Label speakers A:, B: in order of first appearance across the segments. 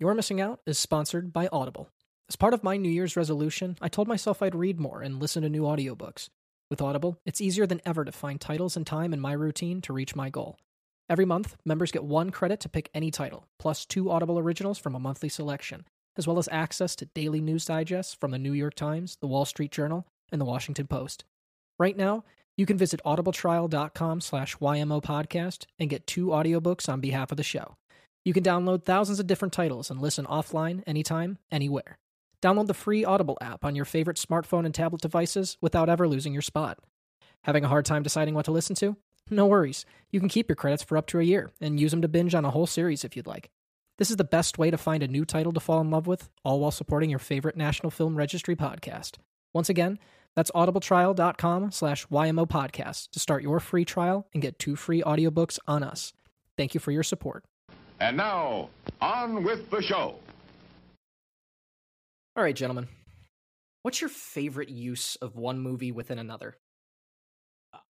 A: You're Missing Out is sponsored by Audible. As part of my New Year's resolution, I told myself I'd read more and listen to new audiobooks. With Audible, it's easier than ever to find titles and time in my routine to reach my goal. Every month, members get one credit to pick any title, plus two Audible originals from a monthly selection, as well as access to daily news digests from the New York Times, the Wall Street Journal, and the Washington Post. Right now, you can visit audibletrial.com slash YMO podcast and get two audiobooks on behalf of the show. You can download thousands of different titles and listen offline, anytime, anywhere. Download the free Audible app on your favorite smartphone and tablet devices without ever losing your spot. Having a hard time deciding what to listen to? No worries. You can keep your credits for up to a year and use them to binge on a whole series if you'd like. This is the best way to find a new title to fall in love with, all while supporting your favorite National Film Registry podcast. Once again, that's audibletrial.com slash YMO podcast to start your free trial and get two free audiobooks on us. Thank you for your support.
B: And now, on with the show.
A: All right, gentlemen. What's your favorite use of one movie within another?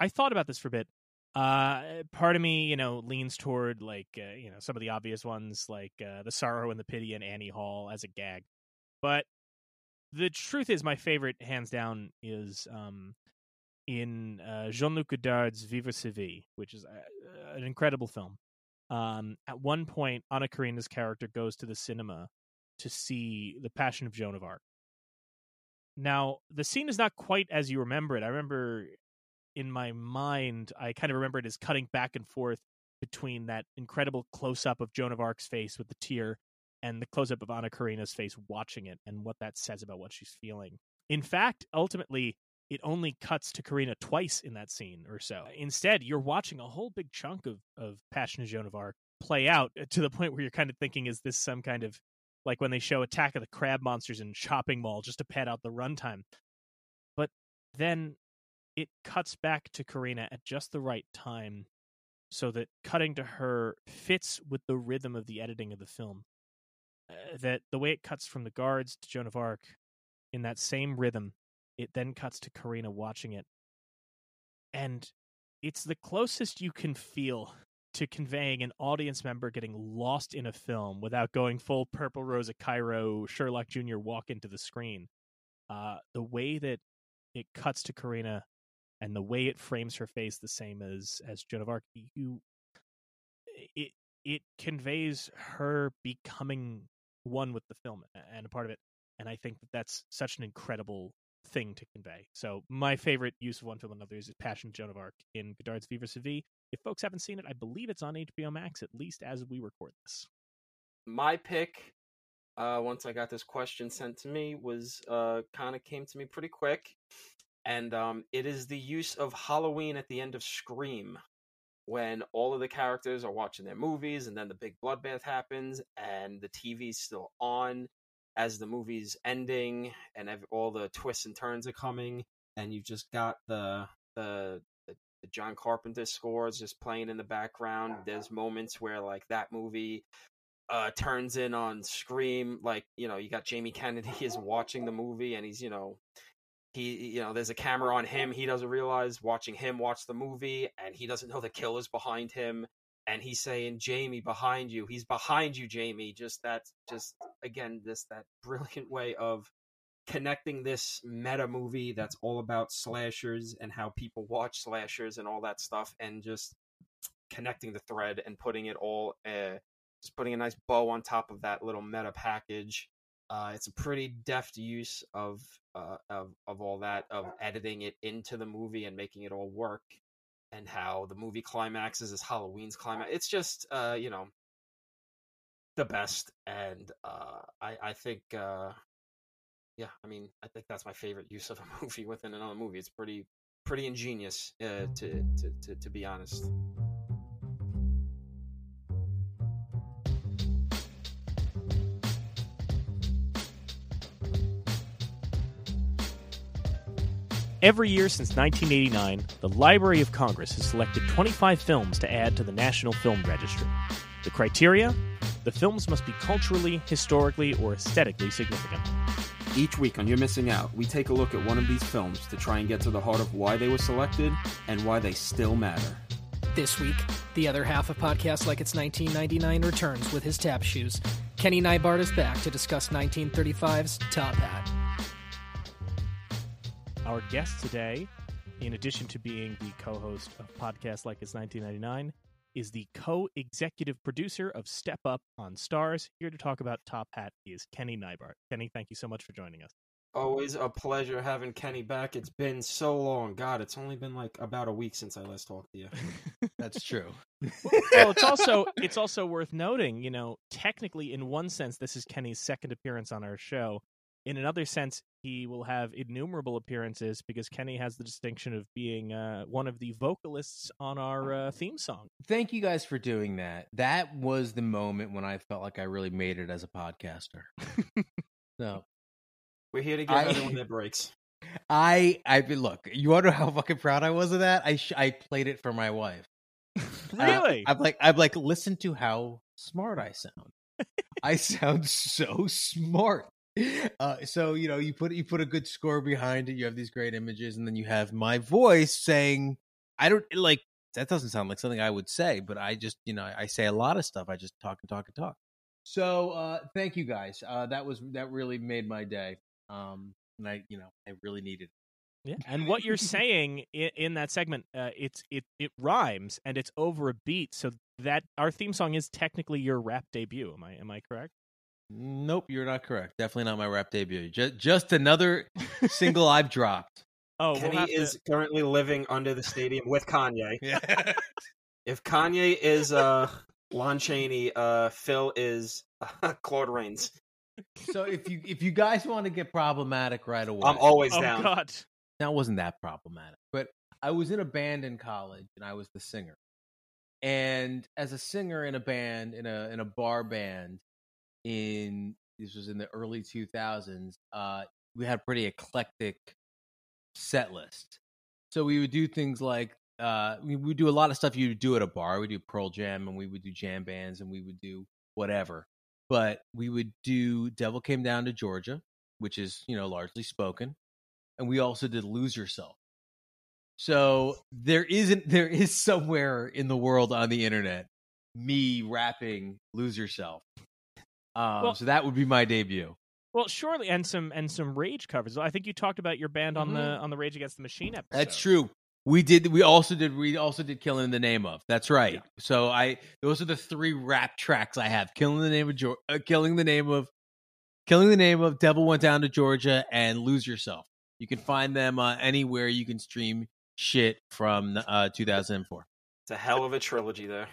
C: I thought about this for a bit. Uh, part of me, you know, leans toward like uh, you know some of the obvious ones, like uh, the sorrow and the pity and Annie Hall as a gag. But the truth is, my favorite, hands down, is um, in uh, Jean-Luc Godard's Vivre sa vie, which is uh, an incredible film. Um, at one point, Anna Karina's character goes to the cinema to see The Passion of Joan of Arc. Now, the scene is not quite as you remember it. I remember in my mind, I kind of remember it as cutting back and forth between that incredible close up of Joan of Arc's face with the tear and the close up of Anna Karina's face watching it and what that says about what she's feeling. In fact, ultimately, it only cuts to Karina twice in that scene or so. Instead, you're watching a whole big chunk of, of Passion of Joan of Arc play out uh, to the point where you're kind of thinking, is this some kind of like when they show Attack of the Crab Monsters in Shopping Mall just to pad out the runtime? But then it cuts back to Karina at just the right time so that cutting to her fits with the rhythm of the editing of the film. Uh, that the way it cuts from the guards to Joan of Arc in that same rhythm it then cuts to Karina watching it. And it's the closest you can feel to conveying an audience member getting lost in a film without going full Purple Rose of Cairo, Sherlock Jr. walk into the screen. Uh, the way that it cuts to Karina and the way it frames her face the same as as Joan of Arc, you it it conveys her becoming one with the film and a part of it. And I think that that's such an incredible thing to convey. So my favorite use of one film another is Passion Joan of Arc in Godard's Vivre sa vie. If folks haven't seen it, I believe it's on HBO Max at least as we record this.
D: My pick, uh, once I got this question sent to me, was uh, kind of came to me pretty quick, and um, it is the use of Halloween at the end of Scream. When all of the characters are watching their movies, and then the big bloodbath happens, and the TV's still on, as the movie's ending and all the twists and turns are coming, and you've just got the the the John Carpenter scores just playing in the background. There's moments where like that movie uh turns in on Scream, like you know you got Jamie Kennedy is watching the movie and he's you know he you know there's a camera on him. He doesn't realize watching him watch the movie and he doesn't know the killer's behind him and he's saying jamie behind you. He's behind you jamie. Just that just again this that brilliant way of connecting this meta movie that's all about slashers and how people watch slashers and all that stuff and just connecting the thread and putting it all uh, just putting a nice bow on top of that little meta package. Uh, it's a pretty deft use of, uh, of of all that of editing it into the movie and making it all work and how the movie climaxes is Halloween's climax. It's just uh, you know the best, and uh, I I think uh, yeah, I mean I think that's my favorite use of a movie within another movie. It's pretty pretty ingenious uh, to, to to to be honest.
C: Every year since 1989, the Library of Congress has selected 25 films to add to the National Film Registry. The criteria? The films must be culturally, historically, or aesthetically significant.
D: Each week on You're Missing Out, we take a look at one of these films to try and get to the heart of why they were selected and why they still matter.
A: This week, the other half of Podcast Like It's 1999 returns with his tap shoes. Kenny Neibart is back to discuss 1935's Top Hat.
C: Our guest today, in addition to being the co-host of podcasts like it's 1999, is the co-executive producer of Step Up on Starz. Here to talk about Top Hat is Kenny Neibart. Kenny, thank you so much for joining us.
D: Always a pleasure having Kenny back. It's been so long. God, it's only been like about a week since I last talked to you.
E: That's true.
C: well, it's also it's also worth noting, you know, technically in one sense this is Kenny's second appearance on our show. In another sense, he will have innumerable appearances because Kenny has the distinction of being uh, one of the vocalists on our uh, theme song.
E: Thank you guys for doing that. That was the moment when I felt like I really made it as a podcaster. so
D: We're here to give
E: I-
D: everyone their breaks.
E: I I look. You want to know how fucking proud I was of that? I sh- I played it for my wife. Uh,
C: really?
E: I'm like I'm like listen to how smart I sound. I sound so smart. Uh, so you know you put you put a good score behind it. You have these great images, and then you have my voice saying, "I don't like." That doesn't sound like something I would say, but I just you know I say a lot of stuff. I just talk and talk and talk. So uh, thank you guys. Uh, that was that really made my day. Um, and I you know I really needed. it.
C: Yeah, and what you're saying in, in that segment, uh, it's it it rhymes and it's over a beat, so that our theme song is technically your rap debut. Am I am I correct?
E: Nope, you're not correct. Definitely not my rap debut. Just just another single I've dropped.
C: Oh, we'll
D: Kenny
C: to-
D: is currently living under the stadium with Kanye.
E: Yeah.
D: If Kanye is uh, Lon Chaney, uh, Phil is Claude Rains.
E: so if you if you guys want to get problematic right away,
D: I'm always
C: oh
D: down.
C: God.
E: that wasn't that problematic. But I was in a band in college and I was the singer. And as a singer in a band in a in a bar band in this was in the early 2000s, uh we had a pretty eclectic set list. So we would do things like uh we would do a lot of stuff you do at a bar. We do Pearl Jam and we would do jam bands and we would do whatever. But we would do Devil Came Down to Georgia, which is, you know, largely spoken and we also did lose yourself so there isn't there is somewhere in the world on the internet me rapping lose yourself um
C: Well-
E: so that would be my debut
C: Well, surely, and some and some Rage covers. I think you talked about your band on the on the Rage Against the Machine episode.
E: that's true we did we also did we also did killing in the name of that's right
C: Yeah.
E: so i those are the three rap tracks i have killing the name of Geor- uh, killing the name of killing the name of devil went down to georgia and lose yourself you can find them uh, anywhere you can stream shit from uh 2004
D: It's a hell of a trilogy there.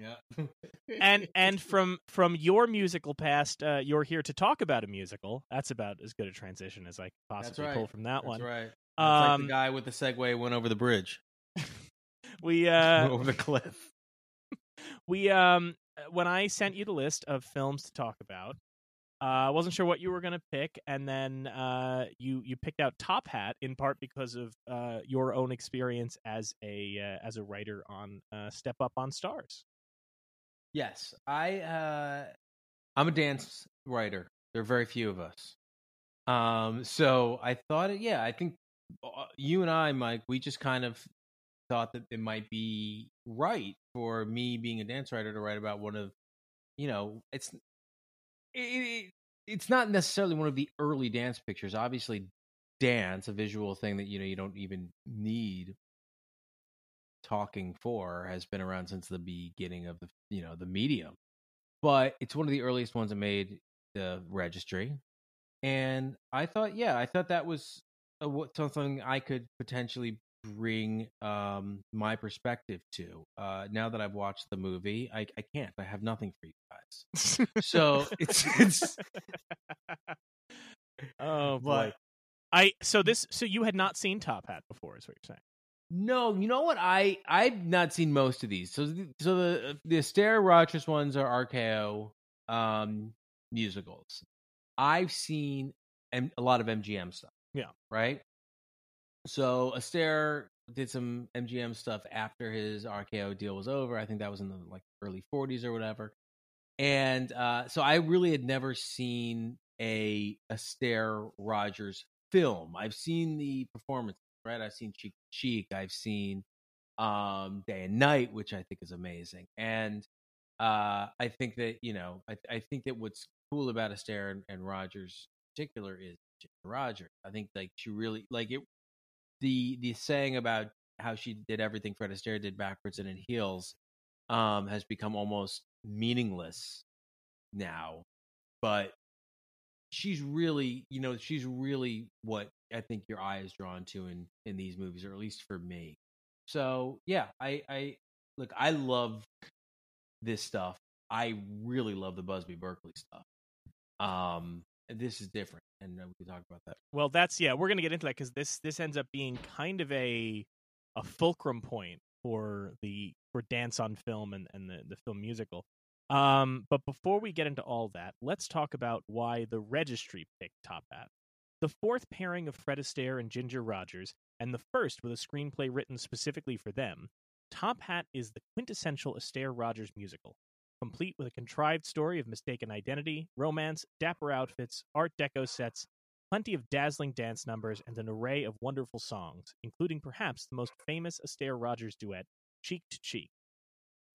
E: Yeah.
C: And and from from your musical past, uh, you're here to talk about a musical. That's about as good a transition as I could possibly
E: right.
C: pull from that
E: That's
C: one.
E: right. That's like
C: Um,
E: the guy with the Segway went over the bridge,
C: we uh,
E: over the cliff.
C: we um when I sent you the list of films to talk about, uh, I wasn't sure what you were going to pick, and then uh, you you picked out Top Hat in part because of uh, your own experience as a uh, as a writer on uh, Step Up on Starz.
E: Yes, I. uh I'm a dance writer. There are very few of us. Um, so I thought, yeah, I think uh, you and I, Mike, we just kind of thought that it might be right for me being a dance writer to write about one of, you know, it's it, it, it's not necessarily one of the early dance pictures. Obviously, dance, a visual thing that you know you don't even need talking for, has been around since the beginning of the you know the medium. But it's one of the earliest ones that made the registry, and I thought, yeah, I thought that was a, something I could potentially bring um my perspective to. Uh now that I've watched the movie, I I can't. I have nothing for you guys. So it's it's
C: oh boy.
E: But-
C: I so this so you had not seen Top Hat before, is what you're saying?
E: No, you know what? I I've not seen most of these. So so the the Astaire Rogers ones are RKO um musicals. I've seen M- a lot of MGM stuff.
C: Yeah.
E: Right. So Astaire did some MGM stuff after his RKO deal was over. I think that was in the like early 40s or whatever. And uh, so I really had never seen a Astaire Rogers film. I've seen the performance, right? I've seen Cheek Cheek. I've seen um, Day and Night, which I think is amazing. And uh, I think that you know, I, I think that what's cool about Astaire and, and Rogers in particular is Rogers. I think like she really like it. The the saying about how she did everything Fred Astaire did backwards and in heels um, has become almost meaningless now. But she's really, you know, she's really what I think your eye is drawn to in in these movies, or at least for me. So yeah, I I look, I love this stuff. I really love the Busby Berkeley stuff. Um, this is different, and we can talk about that.
C: Well, that's yeah, we're gonna get into that because this this ends up being kind of a a fulcrum point for the for dance on film and and the the film musical. Um, but before we get into all that, let's talk about why the registry picked Top Hat. The fourth pairing of Fred Astaire and Ginger Rogers, and the first with a screenplay written specifically for them, Top Hat is the quintessential Astaire Rogers musical, complete with a contrived story of mistaken identity, romance, dapper outfits, Art Deco sets, plenty of dazzling dance numbers, and an array of wonderful songs, including perhaps the most famous Astaire Rogers duet, Cheek to Cheek.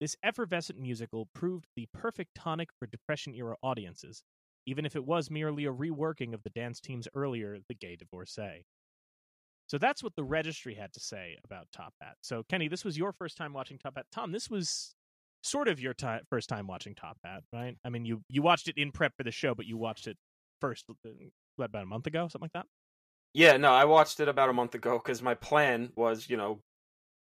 C: This effervescent musical proved the perfect tonic for Depression era audiences, even if it was merely a reworking of the dance team's earlier The Gay Divorcee. So that's what the registry had to say about Top Hat. So, Kenny, this was your first time watching Top Hat. Tom, this was sort of your first time watching Top Hat, right? I mean, you you watched it in prep for the show, but you watched it first uh, about a month ago, something like that.
D: Yeah, no, I watched it about a month ago because my plan was, you know,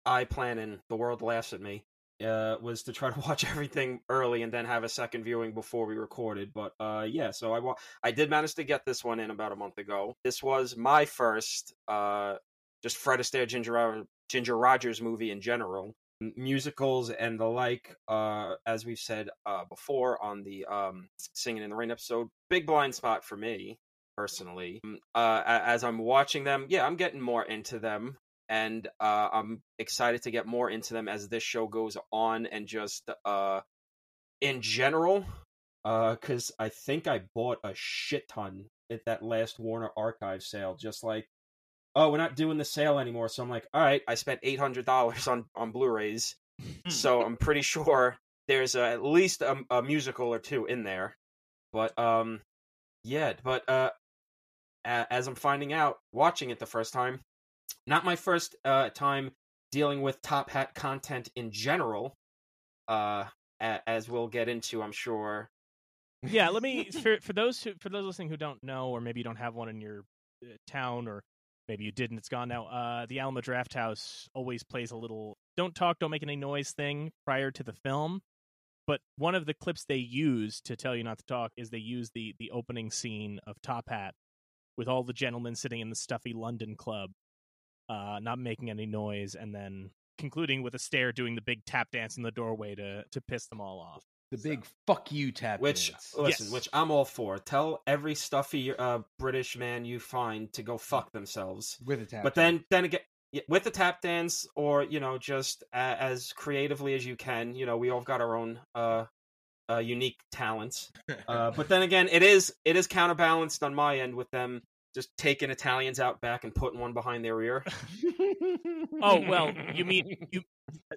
D: I plan and the world laughs at me uh, was to try to watch everything early and then have a second viewing before we recorded. But uh, yeah, so I wa- I did manage to get this one in about a month ago. This was my first uh, just Fred Astaire Ginger Ginger Rogers movie in general. Musicals and the like, uh, as we've said uh, before on the um, Singing in the Rain episode, big blind spot for me personally. Uh, as I'm watching them, yeah, I'm getting more into them and uh, I'm excited to get more into them as this show goes on and just uh, in general, because uh, I think I bought a shit ton at that last Warner Archive sale. Just like, oh, we're not doing the sale anymore, so I'm like, all right, I spent eight hundred dollars on on Blu-rays, so I'm pretty sure there's a, at least a, a musical or two in there. But um, yeah, but uh, as I'm finding out, watching it the first time, not my first uh, time dealing with top hat content in general, uh, as we'll get into, I'm sure.
C: Yeah, let me for for those who for those listening who don't know, or maybe you don't have one in your uh, town, or maybe you did and it's gone now. Uh, the Alamo Drafthouse always plays a little "don't talk, don't make any noise" thing prior to the film. But one of the clips they use to tell you not to talk is they use the the opening scene of Top Hat with all the gentlemen sitting in the stuffy London club uh, not making any noise, and then concluding with Astaire doing the big tap dance in the doorway to to piss them all off.
E: The big fuck you tap
D: which,
E: dance.
D: Listen, yes. which I'm all for. Tell every stuffy uh, British man you find to go fuck themselves
E: with a tap.
D: But then, then again, with the tap dance, or you know, just as creatively as you can. You know, we all got our own uh, uh, unique talents. Uh, but then again, it is it is counterbalanced on my end with them just taking Italians out back and putting one behind their ear.
C: oh well, you mean you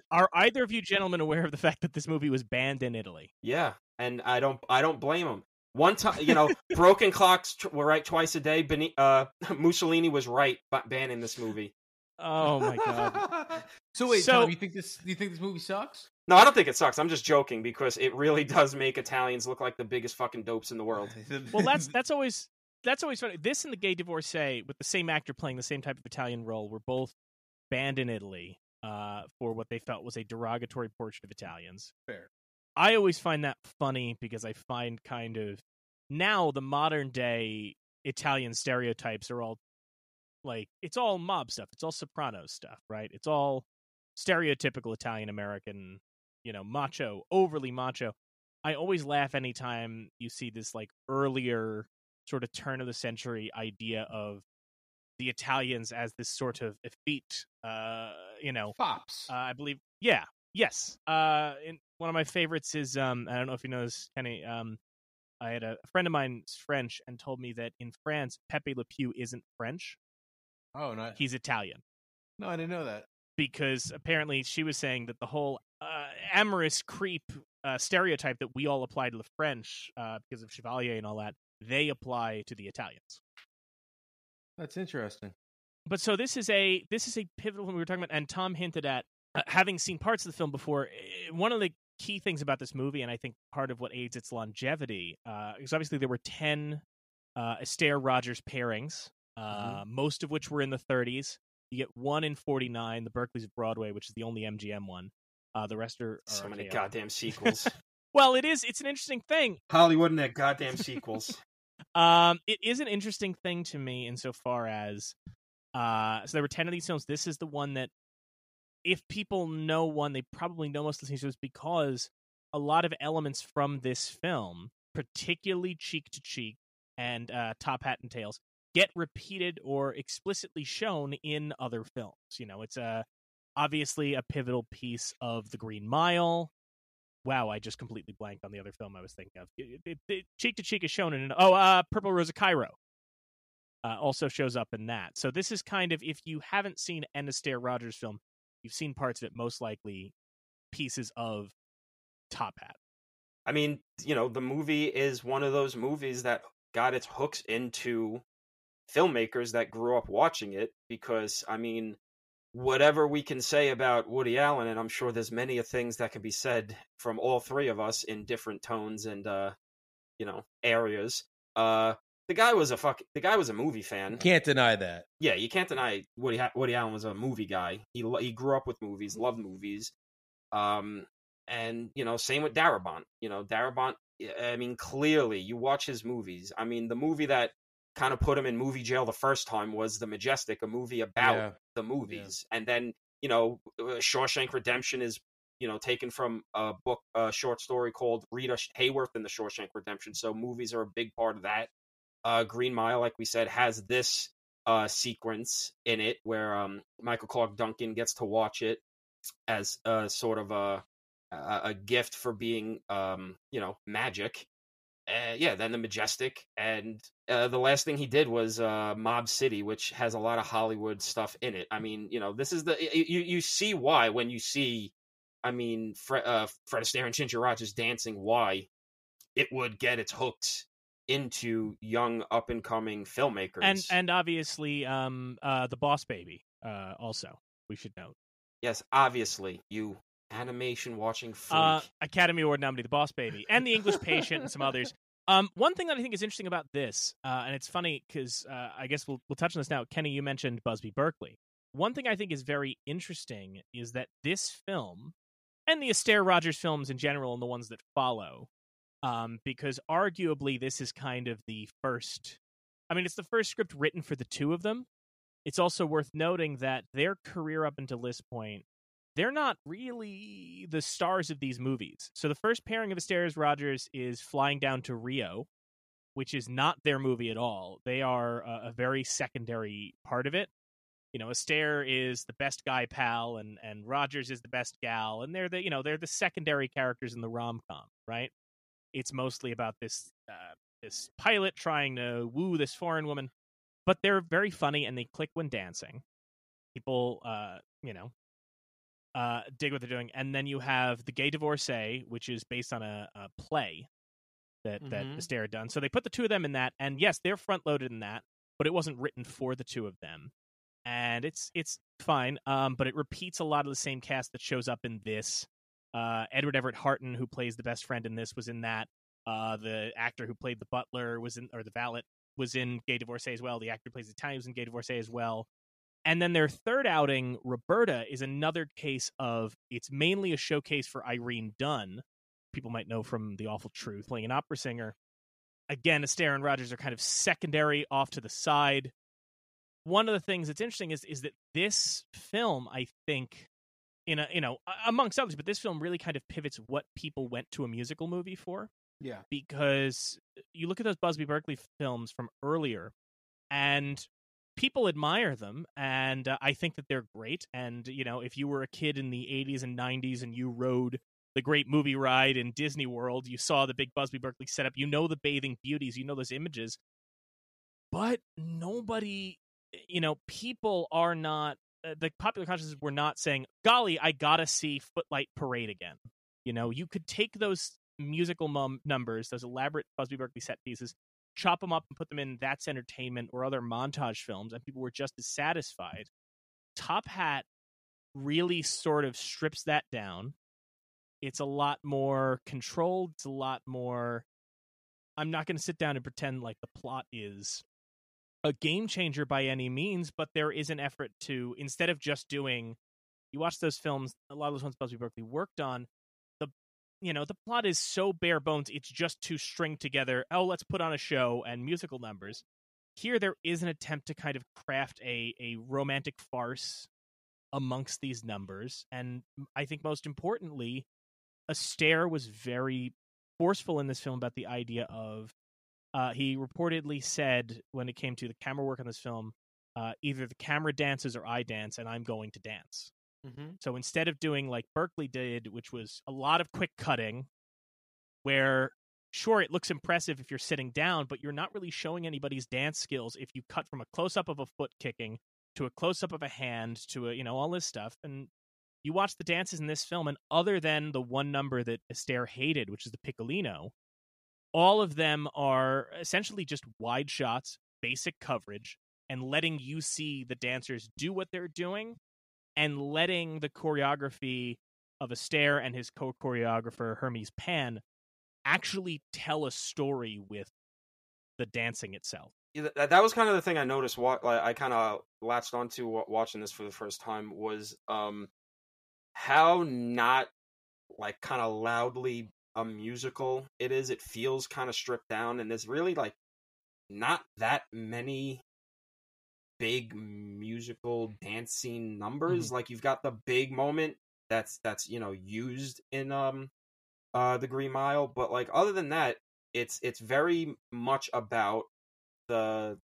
C: are either of you gentlemen aware of the fact that this movie was banned in Italy?
D: Yeah, and I don't I don't blame them. One time, you know, broken clocks were right twice a day. Beni- uh, Mussolini was right banning this movie.
C: Oh my god!
E: so wait, so, Tom, you think this? Do you think this movie sucks?
D: No, I don't think it sucks. I'm just joking because it really does make Italians look like the biggest fucking dopes in the world.
C: well, that's that's always that's always funny. This and the Gay Divorcee, with the same actor playing the same type of Italian role, were both banned in Italy uh, for what they felt was a derogatory portrait of Italians.
E: Fair.
C: I always find that funny because I find kind of now the modern day Italian stereotypes are all like it's all mob stuff. It's all Sopranos stuff, right? It's all stereotypical Italian American, you know, macho, overly macho. I always laugh anytime you see this like earlier sort of turn of the century idea of the Italians as this sort of effete, uh, you know,
E: fops.
C: Uh, I believe, yeah, yes. Uh, in, one of my favorites is um, I don't know if you know this, Kenny. Um, I had a, a friend of mine's French and told me that in France, Pepe Le Pew isn't French.
E: Oh, no,
C: he's Italian.
E: No, I didn't know that.
C: Because apparently she was saying that the whole uh, amorous creep uh, stereotype that we all apply to the French uh, because of Chevalier and all that, they apply to the Italians.
E: That's interesting.
C: But so this is a this is a pivotal one we were talking about, and Tom hinted at uh, having seen parts of the film before. eh, One of the key things about this movie, and I think part of what aids its longevity, uh, is obviously there were ten uh, Astaire Rogers pairings, uh, most of which were in the 30s. You get one in 49, the Barkleys of Broadway, which is the only MGM one. Uh, the rest are, are
D: So many
C: RKO.
D: goddamn sequels.
C: Well, it is. It's an interesting thing.
D: Hollywood and their goddamn sequels.
C: Um, it is an interesting thing to me insofar as uh, so there were ten of these films. This is the one that, if people know one, they probably know most of these films because a lot of elements from this film, particularly Cheek to Cheek and uh, Top Hat and Tails, get repeated or explicitly shown in other films. You know, it's a obviously a pivotal piece of the Green Mile. Wow, I just completely blanked on the other film I was thinking of. Cheek to Cheek is shown in oh, uh, Purple Rose of Cairo. Uh, also shows up in that. So this is kind of if you haven't seen an Astaire Rogers film, you've seen parts of it. Most likely, pieces of Top Hat.
D: I mean, you know, the movie is one of those movies that got its hooks into filmmakers that grew up watching it because I mean, whatever we can say about Woody Allen and I'm sure there's many of things that can be said from all three of us in different tones and uh you know, areas. Uh the guy was a fuck the guy was a movie fan.
E: Can't deny that.
D: yeah, you can't deny Woody Woody Allen was a movie guy. He he grew up with movies, loved movies. Um and you know, same with Darabont. You know, Darabont I mean, clearly you watch his movies. I mean, the movie that kind of put him in movie jail the first time was The Majestic, a movie about
E: Yeah.
D: the movies. And then, you know, uh, Shawshank Redemption is, you know, taken from a book, a short story called Rita Hayworth and the Shawshank Redemption. So movies are a big part of that. Uh, Green Mile, like we said, has this uh, sequence in it where um, Michael Clarke Duncan gets to watch it as a sort of a a, a gift for being, um, you know, magic. Uh, yeah, then the Majestic, and uh, the last thing he did was uh, Mob City, which has a lot of Hollywood stuff in it. I mean, you know, this is the you you see why when you see, I mean, Fred, uh, Fred Astaire and Ginger Rogers dancing, why it would get its hooks into young up and coming filmmakers.
C: And and obviously, um, uh, the Boss Baby. Uh, also, we should note.
D: yes, obviously, you animation watching freak.
C: Uh, Academy Award nominee, The Boss Baby, and The English Patient, and some others. Um, one thing that I think is interesting about this, uh, and it's funny because uh, I guess we'll we'll touch on this now. Kenny, you mentioned Busby Berkeley. One thing I think is very interesting is that this film, and the Astaire Rogers films in general, and the ones that follow, um, because arguably this is kind of the first. I mean, it's the first script written for the two of them. It's also worth noting that their career up until this point they're not really the stars of these movies. So the first pairing of Astaire Rogers is Flying Down to Rio, which is not their movie at all. They are a, a very secondary part of it. You know, Astaire is the best guy pal, and and Rogers is the best gal, and they're the you know they're the secondary characters in the rom com, right? It's mostly about this uh, this pilot trying to woo this foreign woman, but they're very funny and they click when dancing. People, uh, you know, uh, dig what they're doing, and then you have the Gay Divorcee, which is based on a, a play that that
E: Mhm.
C: Astaire had done. So they put the two of them in that, and yes, they're front loaded in that, but it wasn't written for the two of them, and it's it's fine. Um, but it repeats a lot of the same cast that shows up in this. Uh, Edward Everett Horton, who plays the best friend in this, was in that. Uh, the actor who played the butler was in, or the valet was in Gay Divorcee as well. The actor who plays the Italian was in Gay Divorcee as well. And then their third outing, Roberta, is another case of it's mainly a showcase for Irene Dunne. People might know from The Awful Truth, playing an opera singer. Again, Astaire and Rogers are kind of secondary off to the side. One of the things that's interesting is is that this film, I think, in a you know amongst others, but this film really kind of pivots what people went to a musical movie for
E: Yeah.
C: because uh, you look at those Busby Berkeley films from earlier, and people admire them, and uh, I think that they're great. And you know, if you were a kid in the '80s and '90s and you rode the great movie ride in Disney World, you saw the big Busby Berkeley setup, you know the bathing beauties, you know those images, but nobody, you know, people are not. Uh, the popular consciousness were not saying, "Golly, I gotta see Footlight Parade again." You know, you could take those musical mum- numbers, those elaborate Busby Berkeley set pieces, chop them up and put them in That's Entertainment or other montage films, and people were just as satisfied. Top Hat really sort of strips that down. It's a lot more controlled. It's a lot more. I'm not going to sit down and pretend like the plot is a game changer by any means, but there is an effort to instead of just doing. You watch those films. A lot of those ones Busby Berkeley worked on. You know the plot is so bare bones. It's just to string together. Oh, let's put on a show and musical numbers. Here, there is an attempt to kind of craft a a romantic farce amongst these numbers, and I think most importantly, Astaire was very forceful in this film about the idea of uh, he reportedly said when it came to the camera work on this film, uh, either the camera dances or I dance, and I'm going to dance.
E: Mm-hmm.
C: So instead of doing like Berkeley did, which was a lot of quick cutting, where sure it looks impressive if you're sitting down, but you're not really showing anybody's dance skills if you cut from a close up of a foot kicking to a close up of a hand to a you know all this stuff and you watch the dances in this film and other than the one number that Astaire hated which is the piccolino all of them are essentially just wide shots basic coverage and letting you see the dancers do what they're doing and letting the choreography of Astaire and his co-choreographer Hermes Pan actually tell a story with the dancing itself
D: Yeah, that, that was kind of the thing I noticed. What like, I kind of latched onto watching this for the first time was um how not like kind of loudly a musical it is. It feels kind of stripped down, and there's really like not that many big musical dance scene numbers. Like you've got the big moment that's that's you know used in um uh the Green Mile, but like other than that, it's it's very much about the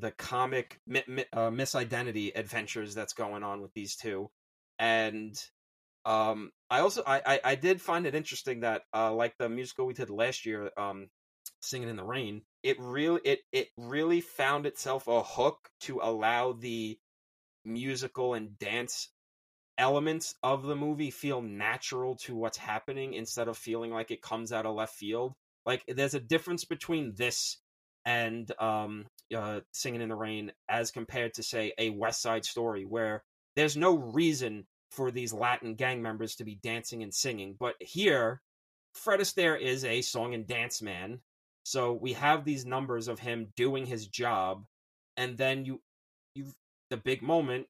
D: the comic mi- mi- uh, misidentity adventures that's going on with these two and um i also I, I i did find it interesting that uh like the musical we did last year um singing in the rain it really it it really found itself a hook to allow the musical and dance elements of the movie feel natural to what's happening instead of feeling like it comes out of left field like there's a difference between this and um, uh, Singing in the Rain as compared to, say, a West Side Story, where there's no reason for these Latin gang members to be dancing and singing. But here, Fred Astaire is a song and dance man. So we have these numbers of him doing his job, and then you, you, the big moment.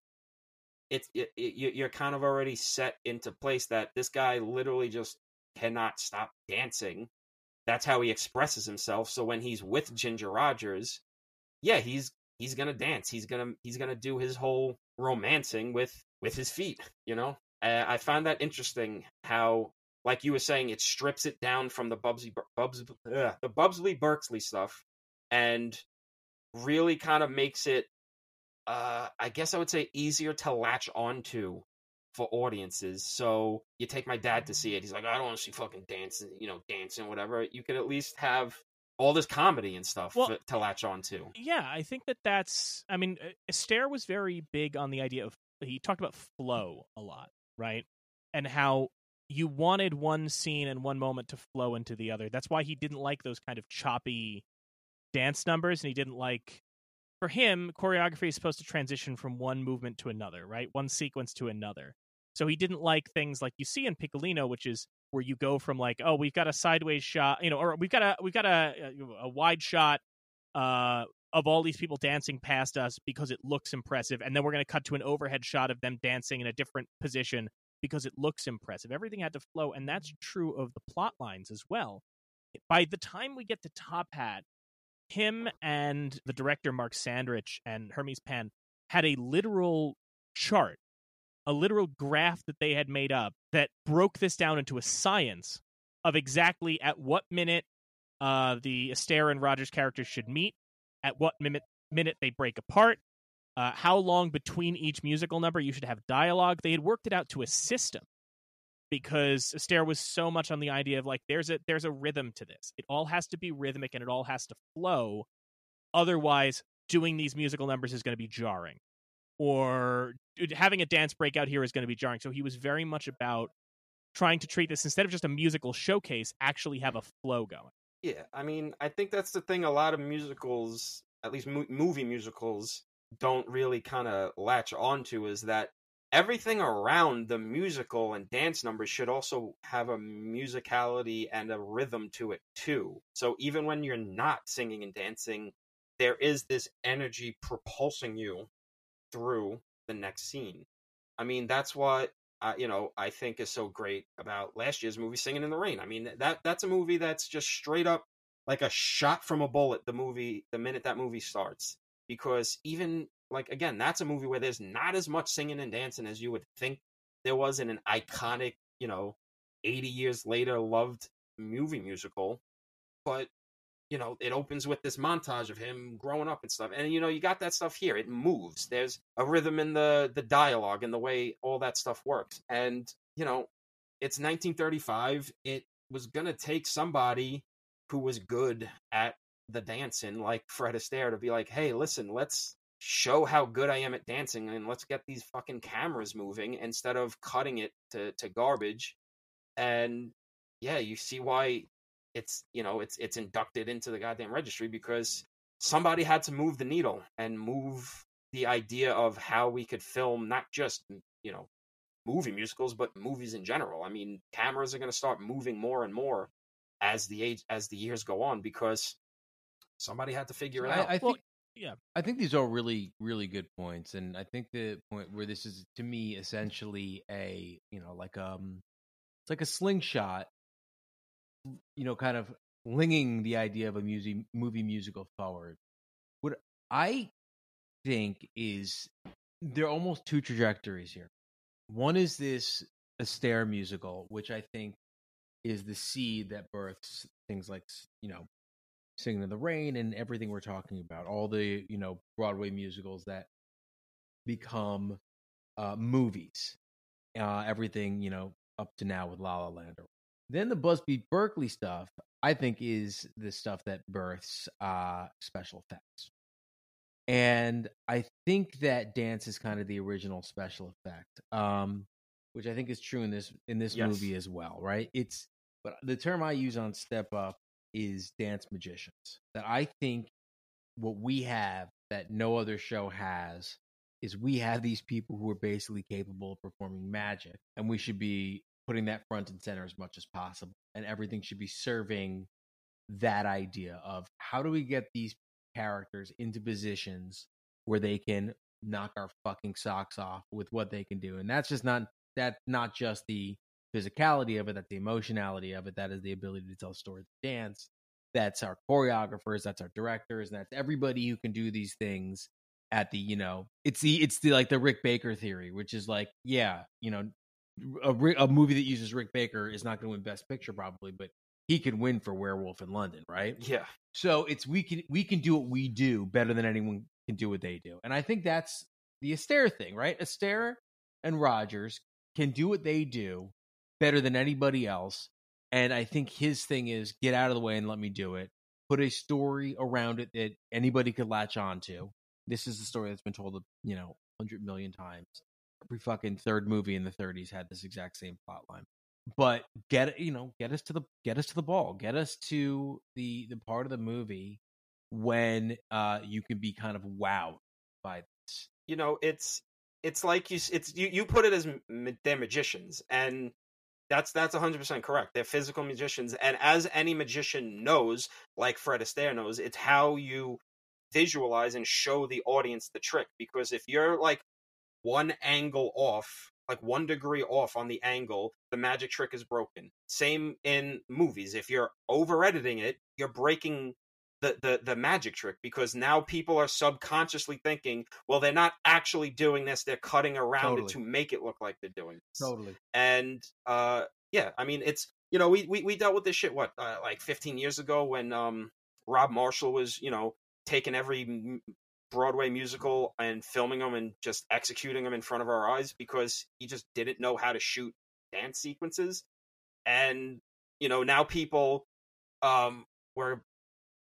D: It's it, it, you- you're kind of already set into place that this guy literally just cannot stop dancing that's how he expresses himself. So when he's with Ginger Rogers, yeah, he's he's gonna dance. He's gonna he's gonna do his whole romancing with with his feet. You know, uh, I found that interesting. How, like you were saying, it strips it down from the Bubsy Bubs ugh, the Bubsley Berksley stuff, and really kind of makes it. Uh, I guess I would say easier to latch onto for audiences. So you take my dad to see it. He's like, I don't want to see fucking dancing, you know, dancing, whatever. You can at least have all this comedy and stuff
C: Well-
D: to, to latch onto.
C: Yeah, I think that that's. I mean, uh, Astaire was very big on the idea of. He talked about flow a lot, right? And how you wanted one scene and one moment to flow into the other. That's why he didn't like those kind of choppy dance numbers, and he didn't like. For him, choreography is supposed to transition from one movement to another, right? One sequence to another. So he didn't like things like you see in Piccolino, which is where you go from like, oh, we've got a sideways shot, you know, or we've got a we've got a a wide shot uh, of all these people dancing past us because it looks impressive, and then we're going to cut to an overhead shot of them dancing in a different position because it looks impressive. Everything had to flow, and that's true of the plot lines as well. By the time we get to Top Hat, him and the director Mark Sandrich and Hermes Pan had a literal chart, a literal graph that they had made up that broke this down into a science of exactly at what minute uh, the Astaire and Rogers characters should meet, at what minute minute they break apart, uh, how long between each musical number you should have dialogue. They had worked it out to a system because Astaire was so much on the idea of like there's a there's a rhythm to this. It all has to be rhythmic and it all has to flow. Otherwise, doing these musical numbers is going to be jarring, or having a dance breakout here is going to be jarring. So he was very much about trying to treat this instead of just a musical showcase, actually have a flow going.
D: Yeah, I mean, I think that's the thing. A lot of musicals, at least mo- movie musicals, don't really kind of latch onto is that everything around the musical and dance numbers should also have a musicality and a rhythm to it too. So even when you're not singing and dancing, there is this energy propulsing you through the next scene. I mean, that's what uh, you know I think is so great about last year's movie, Singing in the Rain. I mean, that that's a movie that's just straight up like a shot from a bullet. The movie, the minute that movie starts, because even like again, that's a movie where there's not as much singing and dancing as you would think there was in an iconic, you know, 80 years later loved movie musical. But you know, it opens with this montage of him growing up and stuff. And you know, you got that stuff here. It moves. There's a rhythm in the the dialogue and the way all that stuff works. And, you know, it's 1935. It was going to take somebody who was good at the dancing like Fred Astaire to be like, "Hey, listen, let's show how good I am at dancing and let's get these fucking cameras moving instead of cutting it to to garbage." And yeah, you see why it's you know it's it's inducted into the goddamn registry because somebody had to move the needle and move the idea of how we could film not just you know movie musicals but movies in general i mean cameras are going to start moving more and more as the age as the years go on because somebody had to figure it
E: I,
D: out
E: I think
C: Well, yeah.
E: I think these are really, really good points, and I think the point where this is to me essentially a you know like um it's like a slingshot, you know, kind of flinging the idea of a music movie musical forward. What I think is there are almost two trajectories here. One is this Astaire musical, which I think is the seed that births things like you know Singing in the Rain and everything we're talking about, all the you know Broadway musicals that become uh, movies, uh, everything you know up to now with La La Land. Then the Busby Berkeley stuff, I think, is the stuff that births uh, special effects, and I think that dance is kind of the original special effect, um, which I think is true in this in this
D: Yes.
E: movie as well, right? It's but the term I use on Step Up is dance magicians. That I think what we have that no other show has is we have these people who are basically capable of performing magic, and we should be putting that front and center as much as possible. And everything should be serving that idea of how do we get these characters into positions where they can knock our fucking socks off with what they can do. And that's just not that not just the physicality of it, that's the emotionality of it, that is the ability to tell stories dance. That's our choreographers, that's our directors, and that's everybody who can do these things at the, you know, it's the it's the like the Rick Baker theory, which is like, yeah, you know, a, a movie that uses Rick Baker is not going to win Best Picture probably, but he can win for Werewolf in London, right?
D: yeah
E: So it's we can we can do what we do better than anyone can do what they do, and I think that's the Astaire thing, right? Astaire and Rogers can do what they do better than anybody else, and I think his thing is get out of the way and let me do it. Put a story around it that anybody could latch on to. This is the story that's been told, you know, hundred million times. Every fucking third movie in the 30s had this exact same plot line but get you know get us to the get us to the ball get us to the the part of the movie when uh you can be kind of wowed by this
D: you know it's it's like you it's you, you put it as they're magicians and that's that's 100% correct. They're physical magicians and as any magician knows like fred astaire knows it's how you visualize and show the audience the trick because if you're like one angle off like one degree off on the angle the magic trick is broken. Same in movies. If you're over editing it you're breaking the, the the magic trick because now people are subconsciously thinking well they're not actually doing this they're cutting around
E: Totally.
D: it to make it look like they're doing this.
E: Totally.
D: And uh yeah i mean it's you know we we, we dealt with this shit what uh, like 15 years ago when um rob marshall was you know taking every broadway musical and filming them and just executing them in front of our eyes because he just didn't know how to shoot dance sequences. And you know now people um were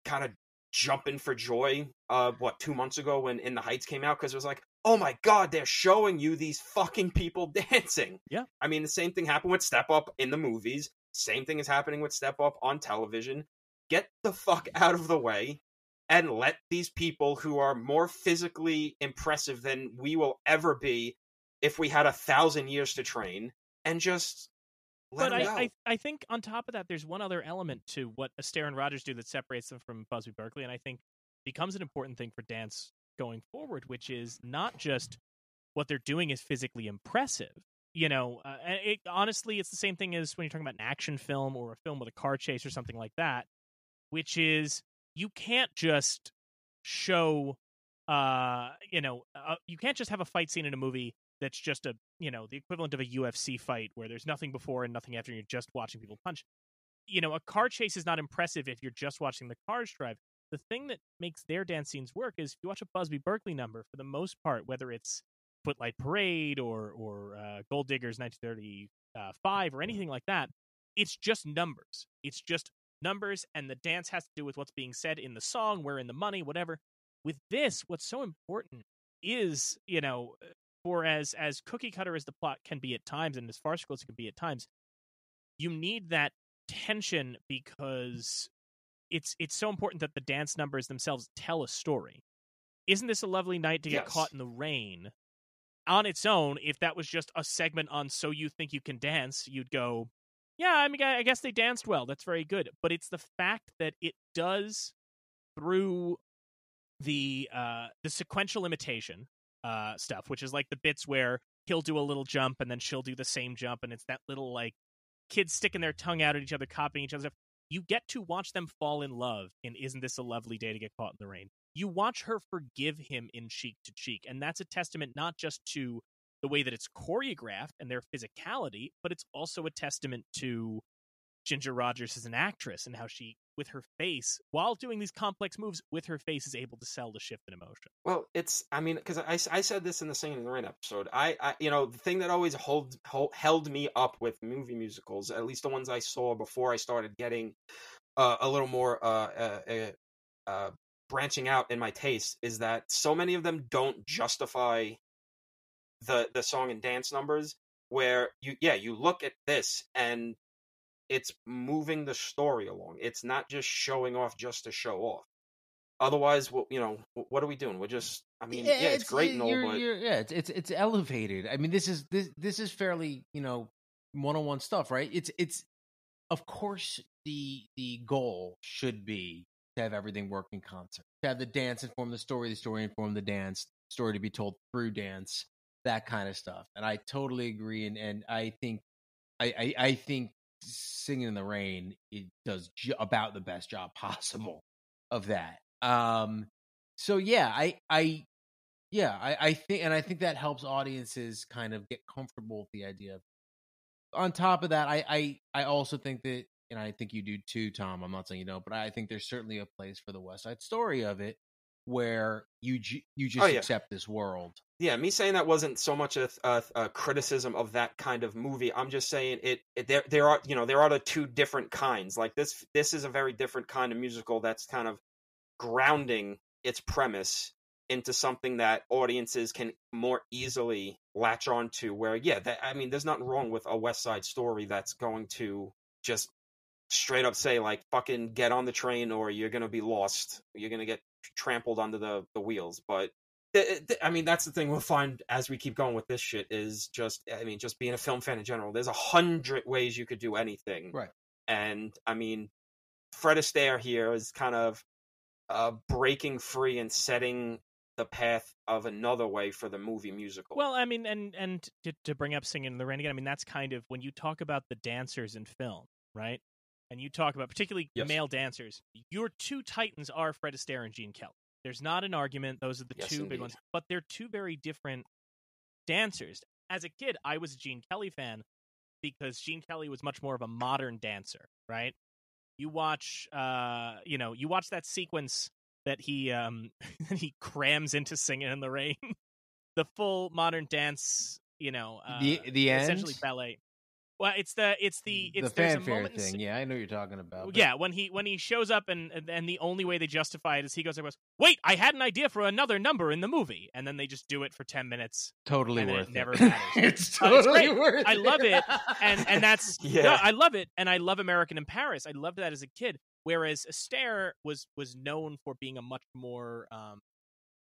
D: kind of jumping for joy uh what two months ago when in the heights came out because it was like oh my god, they're showing you these fucking people dancing.
C: Yeah.
D: I mean, the same thing happened with Step Up in the movies. Same thing is happening with Step Up on television. Get the fuck out of the way and let these people who are more physically impressive than we will ever be if we had a thousand years to train and just let
C: but I. I, I think on top of that, there's one other element to what Astaire and Rogers do that separates them from Busby Berkeley, and I think becomes an important thing for dance going forward, which is not just what they're doing is physically impressive. You know, uh, and it, honestly, it's the same thing as when you're talking about an action film or a film with a car chase or something like that, which is you can't just show, uh, you know, uh, you can't just have a fight scene in a movie that's just a you know the equivalent of a UFC fight where there's nothing before and nothing after and you're just watching people punch. You know, a car chase is not impressive if you're just watching the cars drive. The thing that makes their dance scenes work is if you watch a Busby Berkeley number, for the most part, whether it's Footlight Parade or or uh, Gold Diggers 1935 or anything like that, it's just numbers. It's just numbers, and the dance has to do with what's being said in the song, where in the money, whatever. With this, what's so important is you know for as as cookie cutter as the plot can be at times and as farcical as it can be at times you need that tension because it's it's so important that the dance numbers themselves tell a story. Isn't this a lovely night to get
D: Yes.
C: caught in the rain on its own? If that was just a segment on so you think you can dance you'd go yeah i mean i I guess they danced well. That's very good. But it's the fact that it does through the uh the sequential imitation uh stuff which is like the bits where he'll do a little jump and then she'll do the same jump and it's that little like kids sticking their tongue out at each other copying each other. Stuff you get to watch them fall in love in isn't this a lovely day to get caught in the rain. You watch her forgive him in cheek to cheek and that's a testament not just to the way that it's choreographed and their physicality but it's also a testament to ginger rogers as an actress and how she with her face while doing these complex moves with her face is able to sell the shift in emotion
D: Well, it's I mean because I, I said this in the Singing in the Rain episode. I, I you know the thing that always hold, hold held me up with movie musicals, at least the ones I saw before I started getting uh, a little more uh, uh, uh, uh, branching out in my taste, is that so many of them don't justify the the song and dance numbers. Where you yeah you look at this and it's moving the story along. It's not just showing off just to show off. Otherwise, what you know, what are we doing? We're just, I mean, yeah, eh, it's, eh, great and all, but
E: yeah, it's, it's it's elevated. I mean, this is this this is fairly you know one on one stuff, right? It's it's of course the the goal should be to have everything work in concert, to have the dance inform the story, the story inform the dance, story to be told through dance, that kind of stuff. And I totally agree, and and I think I I, I think singing in the rain it does about the best job possible of that. Um, so yeah, I I yeah, I, I think, and I think that helps audiences kind of get comfortable with the idea. Of, on top of that, I, I, I also think that, and I think you do too, Tom. I'm not saying you don't, but I think there's certainly a place for the West Side Story of it, where you ju- you oh, just
D: Oh, yeah.
E: accept this world.
D: yeah, me saying that wasn't so much a, a, a criticism of that kind of movie. I'm just saying it, it. There, there are, you know, there are the two different kinds. Like this, this is a very different kind of musical that's kind of grounding its premise into something that audiences can more easily latch onto. Where, yeah, that, I mean, there's nothing wrong with a West Side Story that's going to just straight up say like, "Fucking get on the train, or you're gonna be lost. You're gonna get trampled under the the wheels." But th- th- I mean, that's the thing we'll find as we keep going with this shit is just, I mean, just being a film fan in general. There's a hundred ways you could do anything,
E: Right.
D: And I mean, Fred Astaire here is kind of uh, breaking free and setting the path of another way for the movie musical.
C: Well, I mean, and and to, to bring up singing in the rain again, I mean that's kind of when you talk about the dancers in film, right? And you talk about particularly
D: Yes.
C: male dancers. Your two titans are Fred Astaire and Gene Kelly. There's not an argument; those are the
D: Yes,
C: two big ones. But they're two very different dancers. As a kid, I was a Gene Kelly fan because Gene Kelly was much more of a modern dancer, right? You watch, uh, you know, you watch that sequence that he um he crams into singing in the rain. the full modern dance, you know, uh,
E: the the end.
C: essentially ballet. Well, it's the it's the it's
E: the fanfare
C: moment in
E: thing. Yeah, I know what you're talking about. but-
C: Yeah, when he when he shows up and and- the only way they justify it is he goes and goes, "Wait, I had an idea for another number in the movie," and then they just do it for ten minutes.
E: totally
C: and it
E: worth
C: never
E: it.
C: matters.
E: it's
C: Uh, it's
E: totally worth
C: I love it, and and that's
D: Yeah.
C: no, I love it, and I love American in Paris. I loved that as a kid. Whereas Astaire was was known for being a much more, um,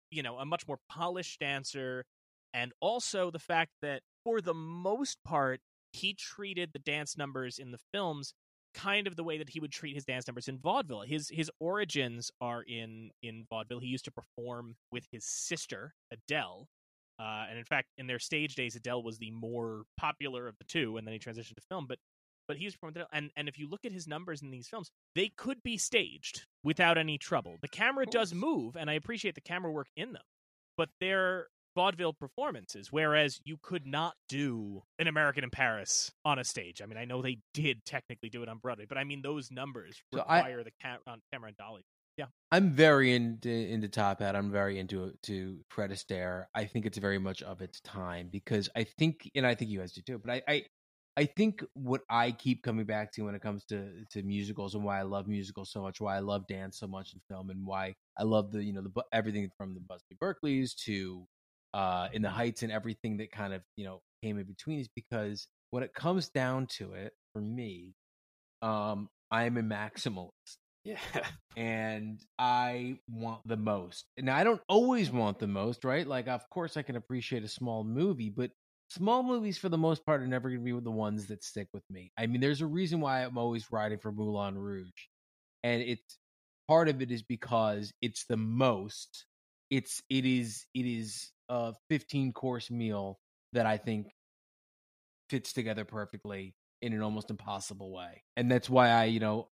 C: you know, a much more polished dancer, and also the fact that for the most part he treated the dance numbers in the films kind of the way that he would treat his dance numbers in vaudeville. His his origins are in in vaudeville. He used to perform with his sister Adele, uh, and in fact, in their stage days, Adele was the more popular of the two, and then he transitioned to film. But but he was performing, with Adele, and and if you look at his numbers in these films, they could be staged without any trouble. The camera does move, and I appreciate the camera work in them, but they're vaudeville performances. Whereas you could not do an American in Paris on a stage. I mean, I know they did technically do it on Broadway, but I mean those numbers
E: So I-
C: require the cam- on camera and dolly.
E: Yeah, I'm very into into Top Hat. I'm very into to Fred Astaire. I think it's very much of its time because I think, and I think you guys do too. But I, I, I think what I keep coming back to when it comes to to musicals and why I love musicals so much, why I love dance so much in film, and why I love the you know the everything from the Busby Berkeley's to uh in the Heights and everything that kind of you know came in between is because when it comes down to it, for me, um, I'm a maximalist
D: Yeah.
E: and I want the most. Now I don't always want the most, right? Like of course I can appreciate a small movie, but small movies for the most part are never going to be the ones that stick with me. I mean, there's a reason why I'm always riding for Moulin Rouge. And it's part of it is because it's the most it's it is it is a 15 course meal that I think fits together perfectly in an almost impossible way. And that's why I, you know,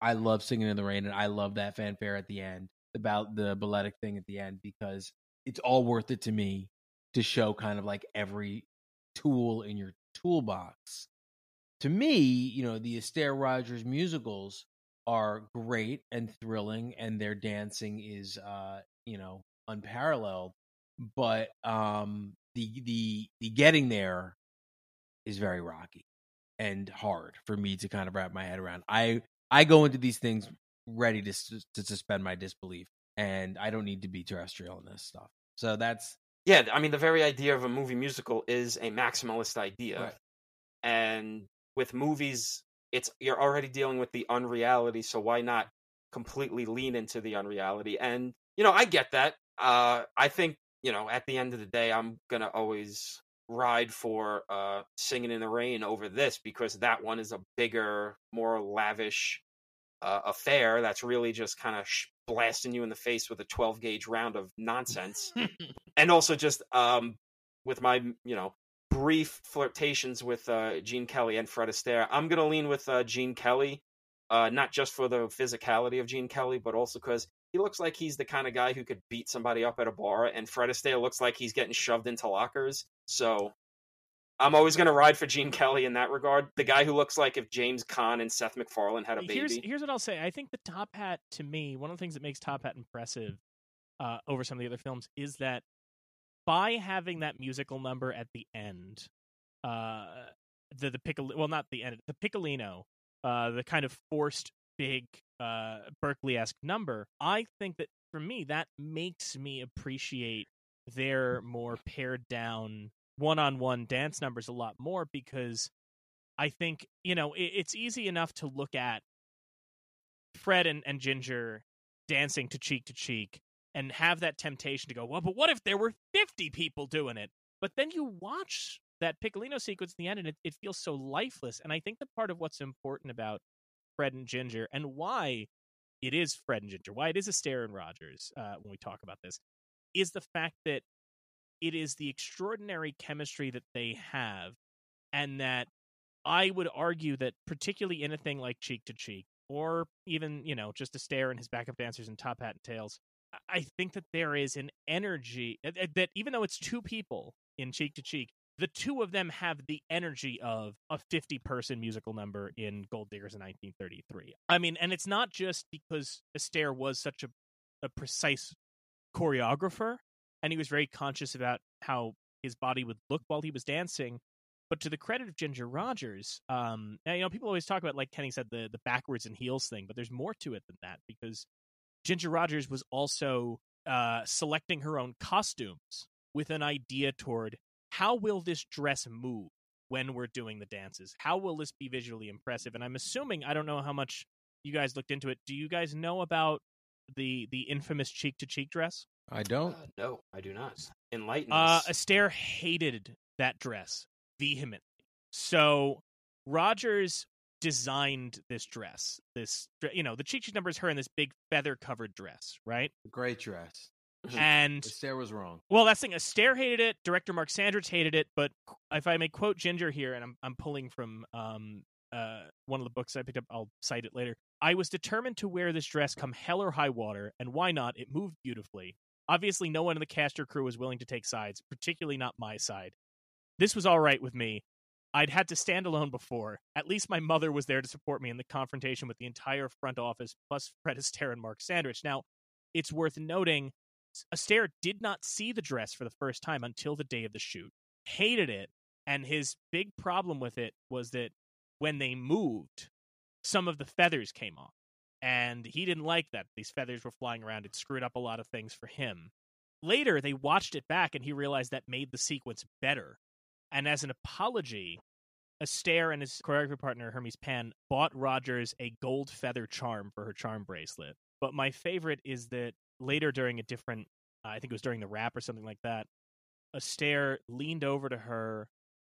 E: I love singing in the rain, and I love that fanfare at the end about the balletic thing at the end because it's all worth it to me to show kind of like every tool in your toolbox. To me, you know, the Astaire Rogers musicals are great and thrilling, and their dancing is, uh, you know, unparalleled. But um, the the the getting there is very rocky and hard for me to kind of wrap my head around. I I go into these things ready to to suspend my disbelief, and I don't need to be terrestrial in this stuff. So that's
D: Yeah, I mean the very idea of a movie musical is a maximalist idea.
E: Right.
D: And with movies, it's you're already dealing with the unreality, so why not completely lean into the unreality? And you know, I get that. Uh I think, you know, at the end of the day I'm going to always ride for uh Singing in the Rain over this because that one is a bigger, more lavish uh, affair that's really just kind of sh- blasting you in the face with a 12 gauge round of nonsense. And also just um with my you know brief flirtations with uh Gene Kelly and Fred Astaire, I'm gonna lean with uh Gene Kelly, uh not just for the physicality of Gene Kelly, but also because he looks like he's the kind of guy who could beat somebody up at a bar, and Fred Astaire looks like he's getting shoved into lockers. So I'm always gonna ride for Gene Kelly in that regard. The guy who looks like if James Caan and Seth MacFarlane had a baby.
C: Here's here's what I'll say. I think the Top Hat to me, one of the things that makes Top Hat impressive uh, over some of the other films is that by having that musical number at the end, uh, the the piccolo, well not the end, the piccolino, uh, the kind of forced big uh, Berkeley esque number. I think that for me that makes me appreciate their more pared down one on one dance numbers a lot more because I think you know it, it's easy enough to look at Fred and, and Ginger dancing to cheek to cheek and have that temptation to go, well, but what if there were 50 people doing it? But then you watch that Piccolino sequence in the end and it, it feels so lifeless. And I think that part of what's important about Fred and Ginger and why it is Fred and Ginger, why it is Astaire and Rogers uh, when we talk about this, is the fact that it is the extraordinary chemistry that they have and that I would argue that particularly in a thing like Cheek to Cheek, or even you know just Astaire and his backup dancers and Top Hat and Tails, I- think that there is an energy that even though it's two people in Cheek to Cheek, the two of them have the energy of a 50 person musical number in Gold Diggers in 1933. I mean, and it's not just because Astaire was such a, a precise choreographer and he was very conscious about how his body would look while he was dancing But to the credit of Ginger Rogers, um, now, you know, people always talk about, like Kenny said, the the backwards and heels thing, but there's more to it than that because Ginger Rogers was also uh, selecting her own costumes with an idea toward how will this dress move when we're doing the dances? How will this be visually impressive? And I'm assuming I don't know how much you guys looked into it. Do you guys know about the the infamous cheek to cheek dress?
E: I don't.
D: Uh, no, I do not. Enlighten
C: Uh,
D: us.
C: Astaire hated that dress vehemently. So Rogers designed this dress. This, you know, the cheek to cheek number is her in this big feather covered dress, right?
E: Great dress. Astaire was wrong.
C: well, that's the thing. Astaire hated it. Director Mark Sandrich hated it. But if I may quote Ginger here, and I'm I'm pulling from um uh one of the books I picked up, I'll cite it later. I was determined to wear this dress come hell or high water, and why not? It moved beautifully. Obviously, no one in the cast or crew was willing to take sides, particularly not my side. This was all right with me. I'd had to stand alone before. At least my mother was there to support me in the confrontation with the entire front office, plus Fred Astaire and Mark Sandrich. Now, it's worth noting Astaire did not see the dress for the first time until the day of the shoot. Hated it, and his big problem with it was that when they moved, some of the feathers came off. And he didn't like that. These feathers were flying around. It screwed up a lot of things for him. Later, they watched it back and he realized that made the sequence better. And as an apology, Astaire and his choreography partner, Hermes Pan, bought Rogers a gold feather charm for her charm bracelet. But my favorite is that later during a different, uh, I think it was during the wrap or something like that, Astaire leaned over to her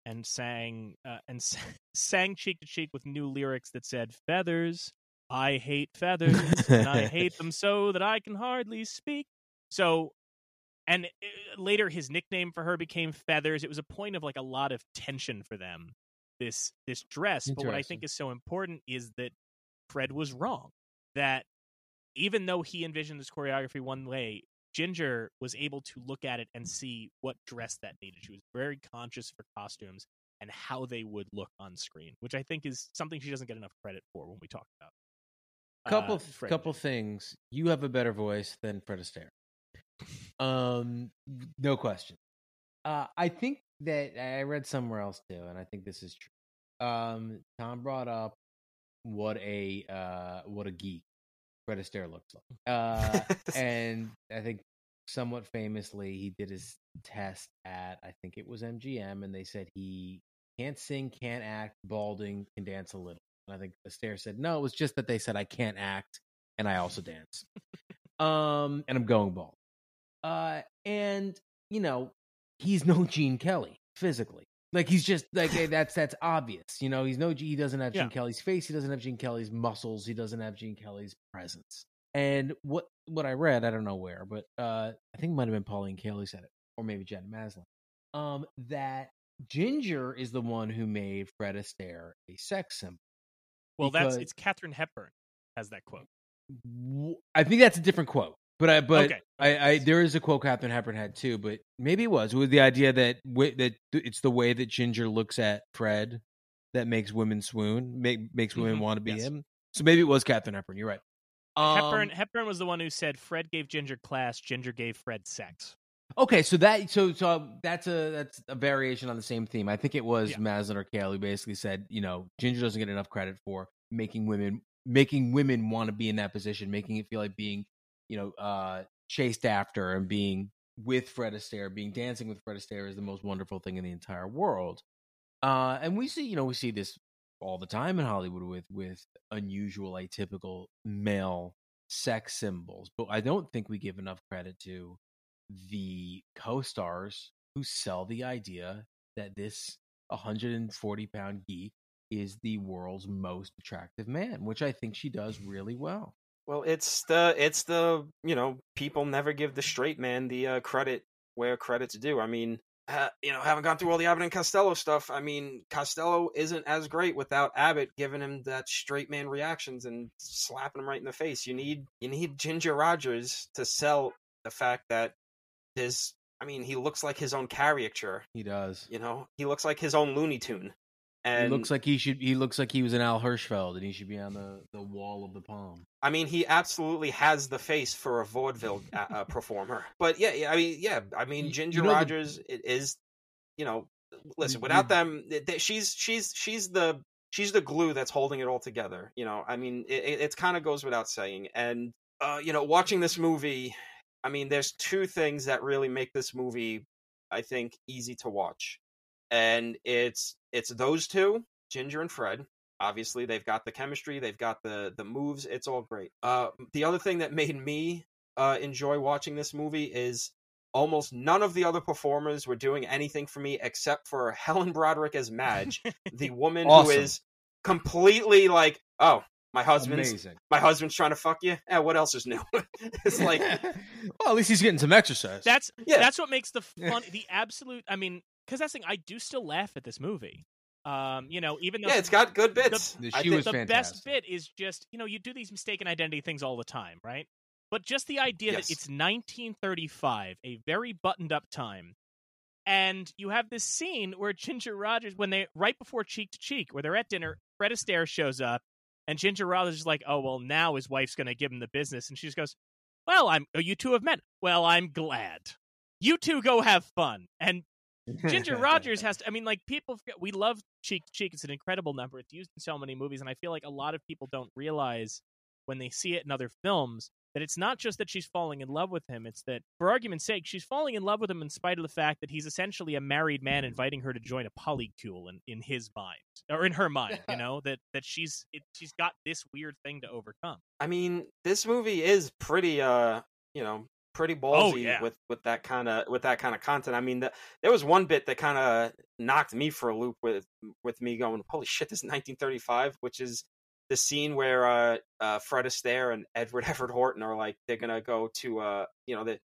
C: and sang uh, and s- sang cheek to cheek with new lyrics that said feathers i hate feathers and i hate them so that i can hardly speak. So and uh, later his nickname for her became feathers. It was a point of like a lot of tension for them this this dress. But what i think is so important is that fred was wrong that even though he envisioned this choreography one way Ginger was able to look at it and see what dress that needed. She was very conscious for costumes and how they would look on screen, which I think is something she doesn't get enough credit for when we talk about.
E: couple
C: uh,
E: couple things. You have a better voice than Fred Astaire. Um, no question. Uh, I think that I read somewhere else too, and I think this is true. Um, Tom brought up what a uh what a geek Fred Astaire looks like. Uh, and I think somewhat famously he did his test at I think it was MGM, and they said he can't sing, can't act, balding, can dance a little. And I think Astaire said no, it was just that they said I can't act and I also dance. um, and I'm going bald. Uh, and you know he's no Gene Kelly physically. Like he's just like eh, that's that's obvious. You know, he's no he doesn't have Gene
C: Yeah.
E: Kelly's face, he doesn't have Gene Kelly's muscles, he doesn't have Gene Kelly's presence. And what what I read, I don't know where, but uh I think it might have been Pauline Kael said it, or maybe Jen Maslin. Um, that Ginger is the one who made Fred Astaire a sex symbol.
C: Well, that's it's Katharine Hepburn has that quote.
E: I think that's a different quote, but I but
C: Okay.
E: I, I there is a quote Katharine Hepburn had too, but maybe it was with the idea that wi- that it's the way that Ginger looks at Fred that makes women swoon, make, makes women
C: Mhm.
E: want to be
C: Yes.
E: him. So maybe it was Katharine Hepburn. You're right.
C: Hepburn
E: Um,
C: Hepburn was the one who said Fred gave Ginger class, Ginger gave Fred sex.
E: Okay, so that so so that's a that's a variation on the same theme. I think it was
C: Yeah.
E: Maslin or Kael who basically said, you know, Ginger doesn't get enough credit for making women making women want to be in that position, making it feel like being, you know, uh chased after and being with Fred Astaire, being dancing with Fred Astaire is the most wonderful thing in the entire world. Uh and we see, you know, we see this all the time in Hollywood with with unusual, atypical male sex symbols, but I don't think we give enough credit to the co-stars who sell the idea that this 140 pound geek is the world's most attractive man, which I think she does really well.
D: Well, it's the it's the you know people never give the straight man the uh, credit where credit's due. I mean, uh, you know, haven't gone through all the Abbott and Costello stuff. I mean, Costello isn't as great without Abbott giving him that straight man reactions and slapping him right in the face. You need you need Ginger Rogers to sell the fact that there's. I mean, he looks like his own caricature.
E: He does.
D: You know, he looks like his own Looney Tune. And
E: he looks like he should. He looks like he was an Al Hirschfeld, and he should be on the, the wall of the palm.
D: I mean, he absolutely has the face for a vaudeville uh, uh, performer. But yeah, yeah, I mean, yeah, I mean, Ginger
E: you know the-
D: Rogers it is, you know, listen, without them, th- th- she's she's she's the she's the glue that's holding it all together. You know, I mean, it, it, it kind of goes without saying. And uh, you know, watching this movie, I mean, there's two things that really make this movie, I think, easy to watch, and it's it's those two, Ginger and Fred. Obviously, they've got the chemistry, they've got the the moves. It's all great. Uh, the other thing that made me uh, enjoy watching this movie is almost none of the other performers were doing anything for me except for Helen Broderick as Madge, the woman
E: Awesome.
D: who is completely like, oh, my husband's
E: Amazing.
D: my husband's trying to fuck you. Eh, what else is new? it's like,
E: well, at least he's getting some exercise.
C: That's
D: Yeah.
C: that's what makes the fun, the absolute. I mean, because that's the thing. I do still laugh at this movie. Um, you know, even though
D: yeah, it's got good bits.
E: The-
D: I
E: she was
C: the best bit is just you know you do these mistaken identity things all the time, right? But just the idea
D: Yes.
C: that it's 1935, a very buttoned up time, and you have this scene where Ginger Rogers, when they right before Cheek to Cheek, where they're at dinner, Fred Astaire shows up, and Ginger Rogers is like, "Oh well, now his wife's going to give him the business," and she just goes, "Well, I'm oh, you two have met. Well, I'm glad. You two go have fun." And Ginger Rogers has to. I mean, like people forget we love Cheek to Cheek. It's an incredible number. It's used in so many movies, and I feel like a lot of people don't realize when they see it in other films that it's not just that she's falling in love with him. It's that, for argument's sake, she's falling in love with him in spite of the fact that he's essentially a married man inviting her to join a polycule in, in his mind or in her mind. You know that that she's it, she's got this weird thing to overcome.
D: I mean, this movie is pretty, uh, you know, pretty ballsy
C: Oh, yeah.
D: with with that kind of with that kind of content. I mean, the, there was one bit that kind of knocked me for a loop with with me going, "Holy shit, this is 1935," which is the scene where uh, uh, Fred Astaire and Edward Everett Horton are like they're gonna go to, uh, you know, the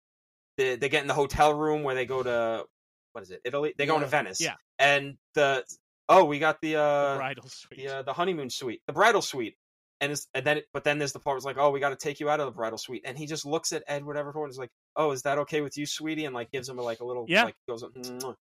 D: they they get in the hotel room where they go to what is it, Italy? They go into
E: Yeah.
D: Venice,
C: Yeah.
D: and the oh, we got the
C: The
D: uh,
C: bridal suite.
D: the uh, the honeymoon suite, the bridal suite, and it's, and then but then there's the part where it's like, oh, we got to take you out of the bridal suite, and he just looks at Edward Everett and is like, oh, is that okay with you, sweetie? And like gives him a, like a little
C: Yeah.
D: like goes "Mwah."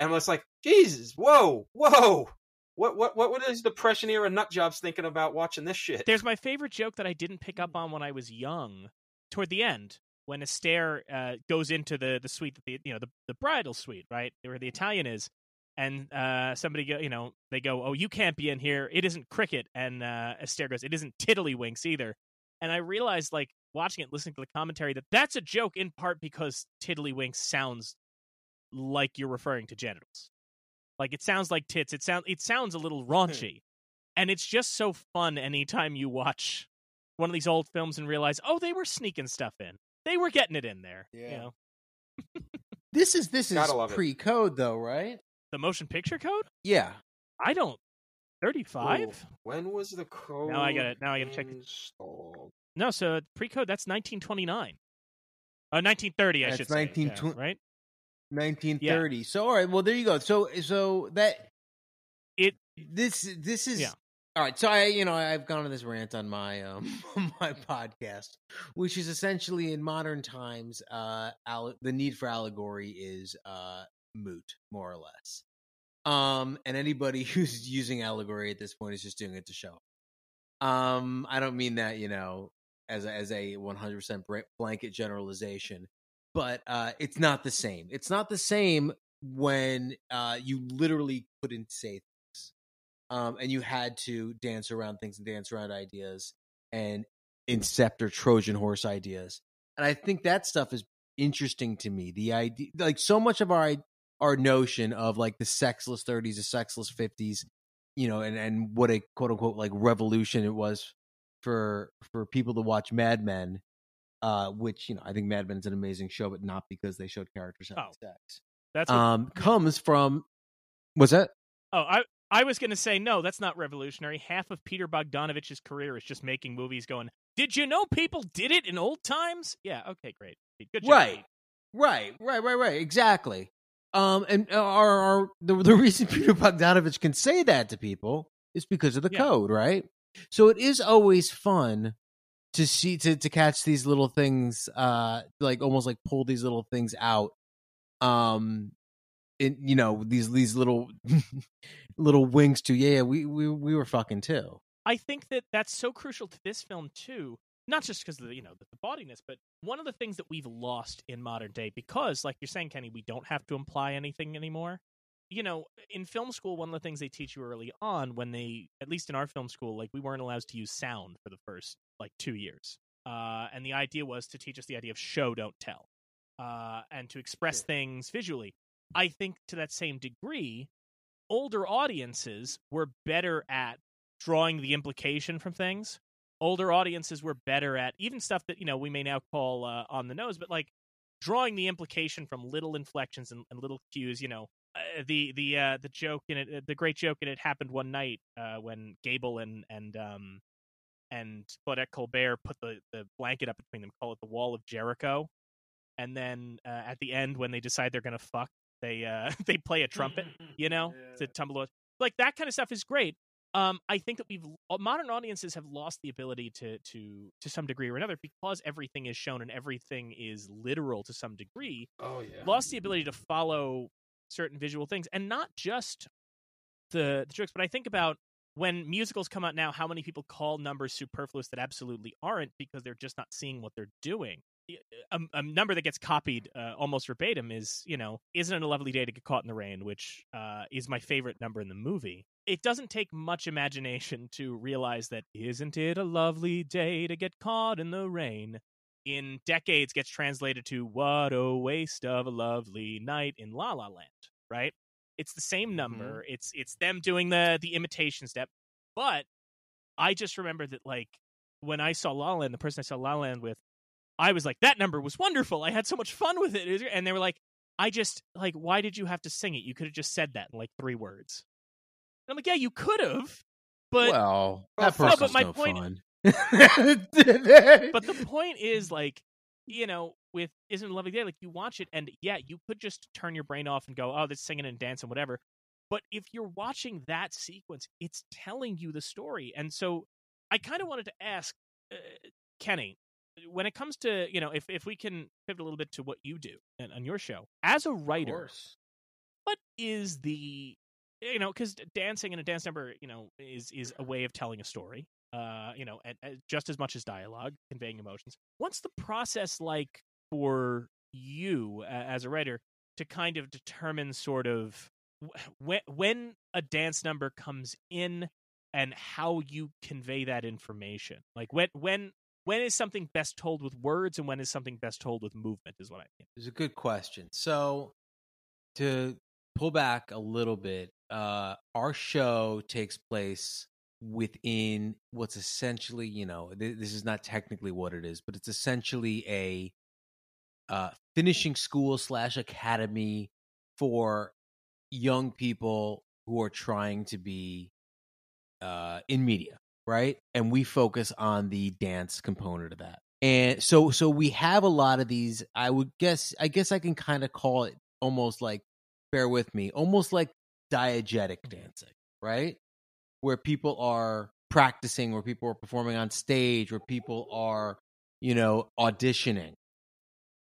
D: and it's like, Jesus, whoa, whoa, what what what what is depression era nut jobs thinking about watching this shit?
C: There's my favorite joke that I didn't pick up on when I was young. Toward the end, when Astaire uh, goes into the the suite, that the you know the the bridal suite, right where the Italian is, and uh, somebody go, you know, they go, "Oh, you can't be in here. It isn't cricket." And uh, Astaire goes, "It isn't tiddlywinks either." And I realized, like watching it, listening to the commentary, that that's a joke in part because tiddlywinks sounds like you're referring to genitals. Like it sounds like tits. It sounds it sounds a little raunchy, and it's just so fun anytime you watch one of these old films and realize, oh, they were sneaking stuff in. They were getting it in there. You
E: Yeah.
C: know,
E: this is this is
D: Gotta
E: pre-code though, right?
C: The motion picture code.
E: Yeah.
C: I don't. Thirty-five.
D: When was the code?
C: Now I gotta- now I gotta check
D: installed?
C: No, so pre-code that's 1929. Uh, 1930, I
E: That's
C: should say.
E: 19
C: yeah,
E: tw-
C: right?
E: 1930. So all right, well there you go. So so that
C: It
E: this this is
C: Yeah.
E: all right. So I you know I've gone on this rant on my um on my podcast, which is essentially in modern times, uh, alle- the need for allegory is uh moot more or less. Um, and anybody who's using allegory at this point is just doing it to show. Um, I don't mean that you know as a, as a 100% blanket generalization, but uh, it's not the same. It's not the same when uh, you literally couldn't say things, um, and you had to dance around things and dance around ideas and incept or Trojan horse ideas. And I think that stuff is interesting to me. The idea, like so much of our our notion of like the sexless 30s, the sexless 50s, you know, and and what a quote unquote like revolution it was for for people to watch Mad Men, uh, which you know I think Mad Men is an amazing show, but not because they showed characters having
C: Oh.
E: sex.
C: that's what,
E: Um, comes from was that
C: oh I I was gonna say no, that's not revolutionary. Half of Peter Bogdanovich's career is just making movies. Going, did you know people did it in old times? Yeah, okay, great, good job.
E: Right. Right, right, right, right. Exactly. Um, and uh, our, our the the reason Peter Bogdanovich can say that to people is because of the
C: Yeah.
E: code, right? So it is always fun to see to to catch these little things, uh, like almost like pull these little things out. Um, in you know these these little little winks to yeah, we we we were fucking too.
C: I think that that's so crucial to this film too. Not just because of the you know the, the bawdiness, but one of the things that we've lost in modern day because, like you're saying, Kenny, we don't have to imply anything anymore. you know, in film school, one of the things they teach you early on, when they, at least in our film school, like we weren't allowed to use sound for the first like two years. Uh, and the idea was to teach us the idea of show, don't tell, uh, and to express things visually. I think to that same degree, older audiences were better at drawing the implication from things. Older audiences were better at even stuff that you know we may now call uh, on the nose, but like drawing the implication from little inflections and, and little cues. You know, uh, the the uh, the joke in it, uh, the great joke in it happened one night uh, when Gable and and um and Claudette Colbert put the the blanket up between them, call it the Wall of Jericho, and then uh, at the end when they decide they're gonna fuck, they uh they play a trumpet, you know, to tumble like that kind of stuff is great. Um, I think that we've uh, modern audiences have lost the ability to to to some degree or another because everything is shown and everything is literal to some degree
D: Oh yeah.
C: lost the ability to follow certain visual things and not just the, the jokes but i think about when musicals come out now how many people call numbers superfluous that absolutely aren't because they're just not seeing what they're doing a, a number that gets copied uh, almost verbatim is you know isn't it a lovely day to get caught in the rain which uh, is my favorite number in the movie it doesn't take much imagination to realize that isn't it a lovely day to get caught in the rain in decades gets translated to what a waste of a lovely night in La La Land, right? It's the same number. It's it's them doing the the imitation step. But I just remember that like when I saw La La Land, the person I saw La La Land with, I was like, that number was wonderful. I had so much fun with it. And they were like, I just like, why did you have to sing it? You could have just said that in like three words. And I'm like, yeah, you could have, but
E: well,
D: Well,
E: that
D: no,
E: person's
C: but my
E: no
C: point-
E: fun.
C: but the point is like you know with isn't a lovely day like you watch it and yeah you could just turn your brain off and go oh this singing and dancing whatever but if you're watching that sequence it's telling you the story and so i kind of wanted to ask uh, kenny when it comes to you know if, if we can pivot a little bit to what you do and on your show as a writer what is the you know because dancing in a dance number you know is is a way of telling a story uh you know and, and just as much as dialogue conveying emotions. What's the process like for you uh, as a writer to kind of determine sort of when when a dance number comes in and how you convey that information? Like when when when is something best told with words and when is something best told with movement is what i mean
E: It's a good question. So, to pull back a little bit, uh, our show takes place within what's essentially, you know, th- this is not technically what it is, but it's essentially a uh, finishing school slash academy for young people who are trying to be uh, in media, right? And we focus on the dance component of that. And so so we have a lot of these I would guess I guess I can kind of call it almost like bear with me, almost like diegetic dancing, right? Where people are practicing, where people are performing on stage, where people are, you know, auditioning.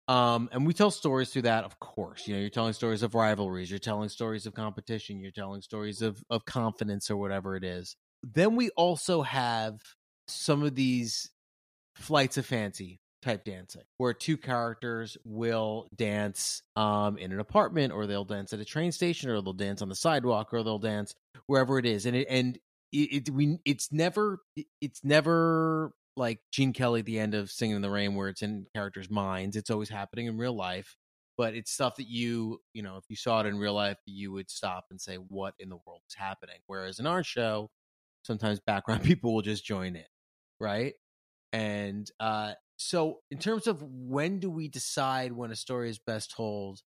E: Um, and we tell stories through that, of course. You know, you're telling stories of rivalries, you're telling stories of competition, you're telling stories of of confidence or whatever it is. Then we also have some of these flights of fancy type dancing where two characters will dance um in an apartment or they'll dance at a train station or they'll dance on the sidewalk or they'll dance wherever it is and it and it, it we it's never it's never like Gene Kelly at the end of Singing in the Rain where it's in characters' minds it's always happening in real life but it's stuff that you you know if you saw it in real life you would stop and say what in the world is happening? Whereas in our show sometimes background people will just join in right? And uh so in terms of when do we decide when a story is best told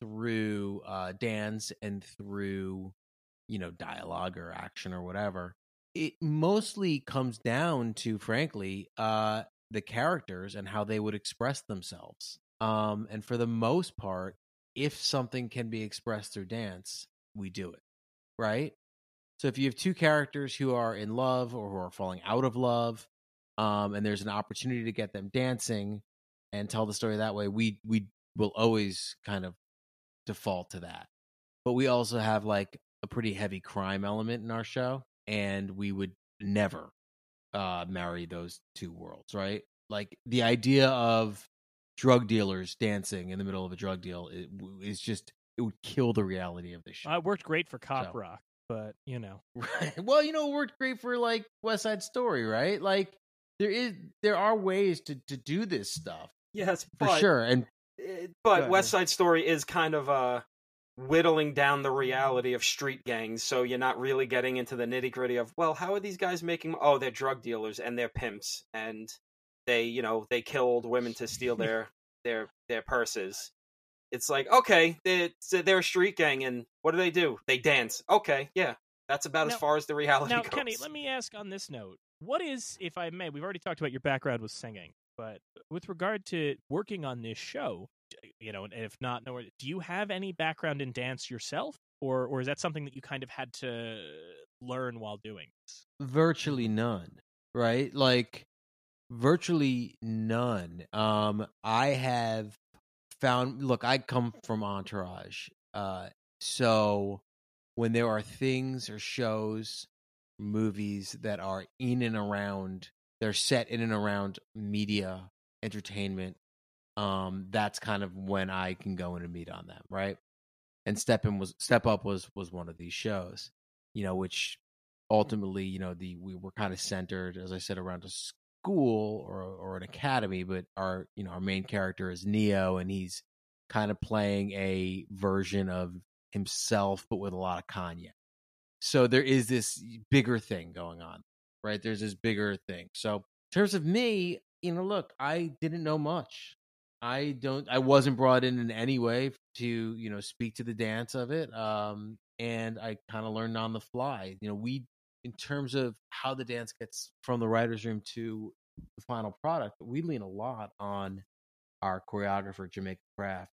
E: through uh dance and through you know dialogue or action or whatever it mostly comes down to frankly uh the characters and how they would express themselves. Um and for the most part if something can be expressed through dance we do it right so if you have two characters who are in love or who are falling out of love um, and there's an opportunity to get them dancing and tell the story that way, we we will always kind of default to that. But we also have like a pretty heavy crime element in our show, and we would never uh, marry those two worlds, right? Like the idea of drug dealers dancing in the middle of a drug deal is, is just it would kill the reality of the show.
C: Uh, it worked great for Cop
E: So.
C: Rock, but you know,
E: Right. Well, you know, it worked great for like West Side Story, right? Like there is there are ways to to do this stuff
D: Yes,
E: for
D: but
E: sure. And
D: eh, but West Side Story is kind of uh whittling down the reality of street gangs, so you're not really getting into the nitty gritty of well, how are these guys making? Oh, they're drug dealers and they're pimps, and they, you know, they killed women to steal their their their purses. It's like okay, they're, they're a street gang, and what do they do? They dance. Okay, yeah, that's about
C: Now-
D: as far as the reality
C: now
D: goes.
C: Kenny, let me ask on this note: What is, if I may, we've already talked about your background with singing, but with regard to working on this show, you know, and if not, no, do you have any background in dance yourself, or or is that something that you kind of had to learn while doing this?
E: virtually none, right? Like virtually none. Um I have found look, I come from Entourage. Uh so when there are things or shows, movies that are in and around they're set in and around media, entertainment, um that's kind of when I can go in and meet on them, right? And Step In was Step Up was was one of these shows, you know, which ultimately, you know, the we were kind of centered, as I said, around a school or or an academy, but our you know our main character is Ne-Yo, and he's kind of playing a version of himself, but with a lot of Kanye. So there is this bigger thing going on, right? There's this bigger thing. So in terms of me, you know, look, I didn't know much. I don't. I wasn't brought in in any way to you know speak to the dance of it. Um, and I kind of learned on the fly. You know, we in terms of how the dance gets from the writers' room to the final product, we lean a lot on our choreographer Jamaica Craft,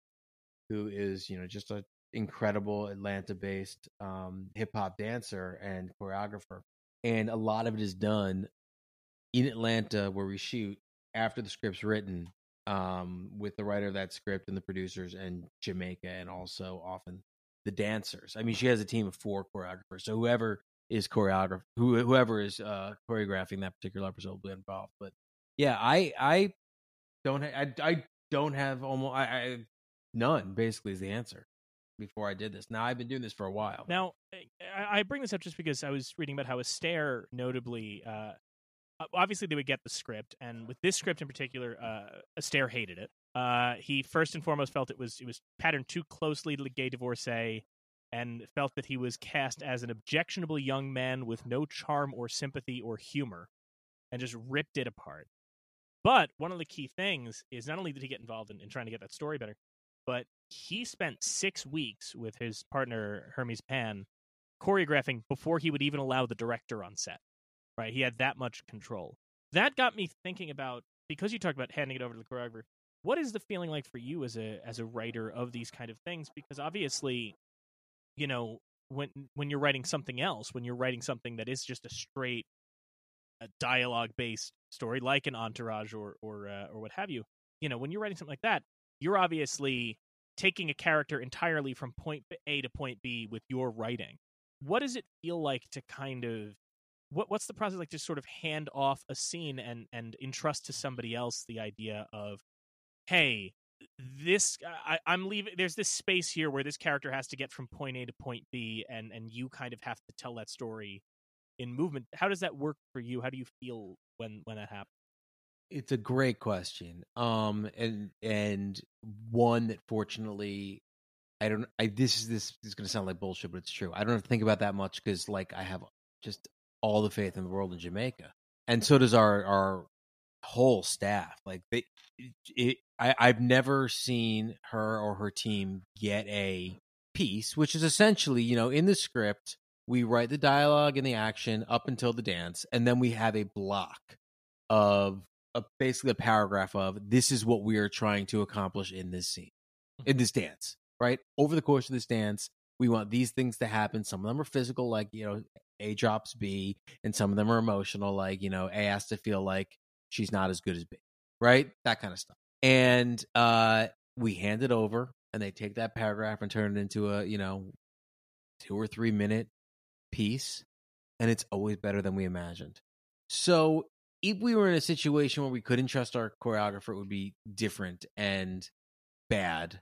E: who is you know just a incredible Atlanta-based um, hip hop dancer and choreographer, and a lot of it is done in Atlanta where we shoot after the script's written um, with the writer of that script and the producers and Jamaica and also often the dancers. I mean, she has a team of four choreographers, so whoever is choreographer, who, whoever is uh, choreographing that particular episode will be involved. But yeah, I I don't ha- I I don't have almost I, I none basically is the answer. Before I did this, now I've been doing this for a while.
C: Now, I I bring this up just because I was reading about how Astaire notably, uh, obviously they would get the script, and with this script in particular, uh, Astaire hated it. Uh, he first and foremost felt it was it was patterned too closely to the gay divorcee, and felt that he was cast as an objectionable young man with no charm or sympathy or humor, and just ripped it apart. But one of the key things is not only did he get involved in, in trying to get that story better, but he spent six weeks with his partner Hermes Pan choreographing before he would even allow the director on set. Right, he had that much control. That got me thinking about because you talked about handing it over to the choreographer. What is the feeling like for you as a as a writer of these kind of things? Because obviously, you know, when when you're writing something else, when you're writing something that is just a straight a dialogue based story like an entourage or or uh, or what have you you know when you're writing something like that you're obviously taking a character entirely from point a to point b with your writing. What does it feel like to kind of what what's the process like to sort of hand off a scene and and entrust to somebody else the idea of hey this I, i'm leaving there's this space here where this character has to get from point a to point b and and you kind of have to tell that story in movement how does that work for you how do you feel when when that happens
E: It's a great question. Um and and one that fortunately I don't I this is this is going to sound like bullshit but it's true. I don't have to think about that much cuz like I have just all the faith in the world in Jamaica. And so does our our whole staff. Like they it, I I've never seen her or her team get a piece which is essentially, you know, in the script we write the dialogue and the action up until the dance and then we have a block of a, basically a paragraph of this is what we are trying to accomplish in this scene in mm-hmm. this dance right over the course of this dance we want these things to happen some of them are physical like you know a drops b and some of them are emotional like you know a has to feel like she's not as good as b right? That kind of stuff. And uh we hand it over and they take that paragraph and turn it into a you know two or three minute piece and it's always better than we imagined. So if we were in a situation where we couldn't trust our choreographer, it would be different and bad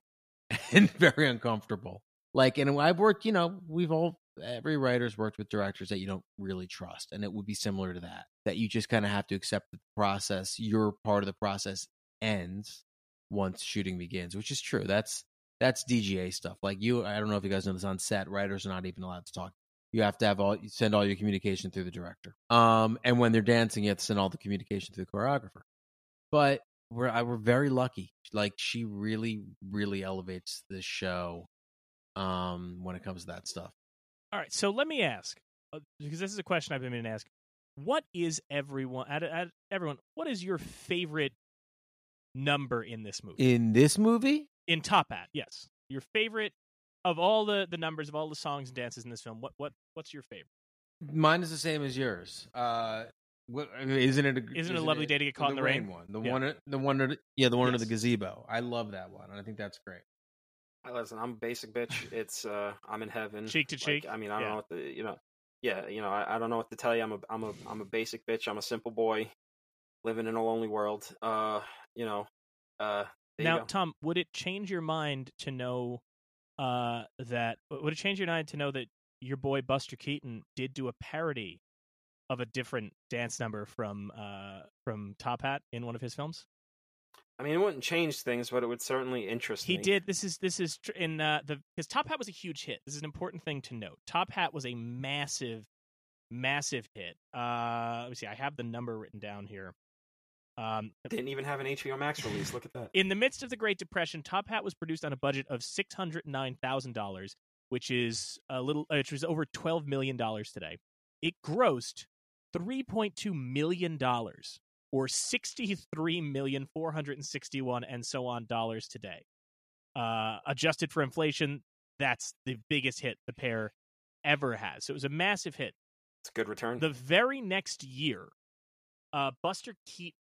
E: and very uncomfortable. Like, and I've worked, you know, we've all every writer's worked with directors that you don't really trust, and it would be similar to that. That you just kind of have to accept the process, your part of the process ends once shooting begins, which is true. That's that's DGA stuff. Like you, I don't know if you guys know this on set, writers are not even allowed to talk. You have to have all send all your communication through the director. Um, and when they're dancing, you have to send all the communication through the choreographer. But we're I, we're very lucky. Like she really, really elevates this show. Um, when it comes to that stuff.
C: All right, so let me ask uh, because this is a question I've been meaning to ask. What is everyone? At, at everyone, what is your favorite number in this movie?
E: In this movie,
C: in Top Hat, yes, your favorite of all the the numbers of all the songs and dances in this film. What what what's your favorite?
E: Mine is the same as yours. Uh, what, isn't it? A,
C: isn't, isn't it a lovely day to get caught in the rain?
E: rain? One, the
C: yeah.
E: one, the one, yeah, the one
C: yes.
E: under the gazebo. I love that one. I think that's great.
D: Listen, I'm a basic bitch. It's uh, I'm in heaven,
C: cheek to
D: like,
C: cheek.
D: I mean, I don't
C: yeah.
D: know what the, you know, yeah, you know, I, I don't know what to tell you. I'm a, I'm a, I'm a basic bitch. I'm a simple boy, living in a lonely world. Uh, you know, uh.
C: now, Tom, would it change your mind to know, uh, that would it change your mind to know that your boy Buster Keaton did do a parody of a different dance number from, uh, from Top Hat in one of his films?
D: I mean, it wouldn't change things, but it would certainly interest
C: he
D: me.
C: He did. This is this is in uh, the because Top Hat was a huge hit. This is an important thing to note. Top Hat was a massive, massive hit. Uh, let me see. I have the number written down here. Um,
D: Didn't even have an HBO Max release. Look at that.
C: in the midst of the Great Depression, Top Hat was produced on a budget of six hundred nine thousand dollars, which is a little, which was over twelve million dollars today. It grossed three point two million dollars or 63,461 and so on dollars today. Uh, adjusted for inflation, that's the biggest hit the pair ever has. So it was a massive hit.
D: It's a good return.
C: The very next year, uh, Buster Keaton.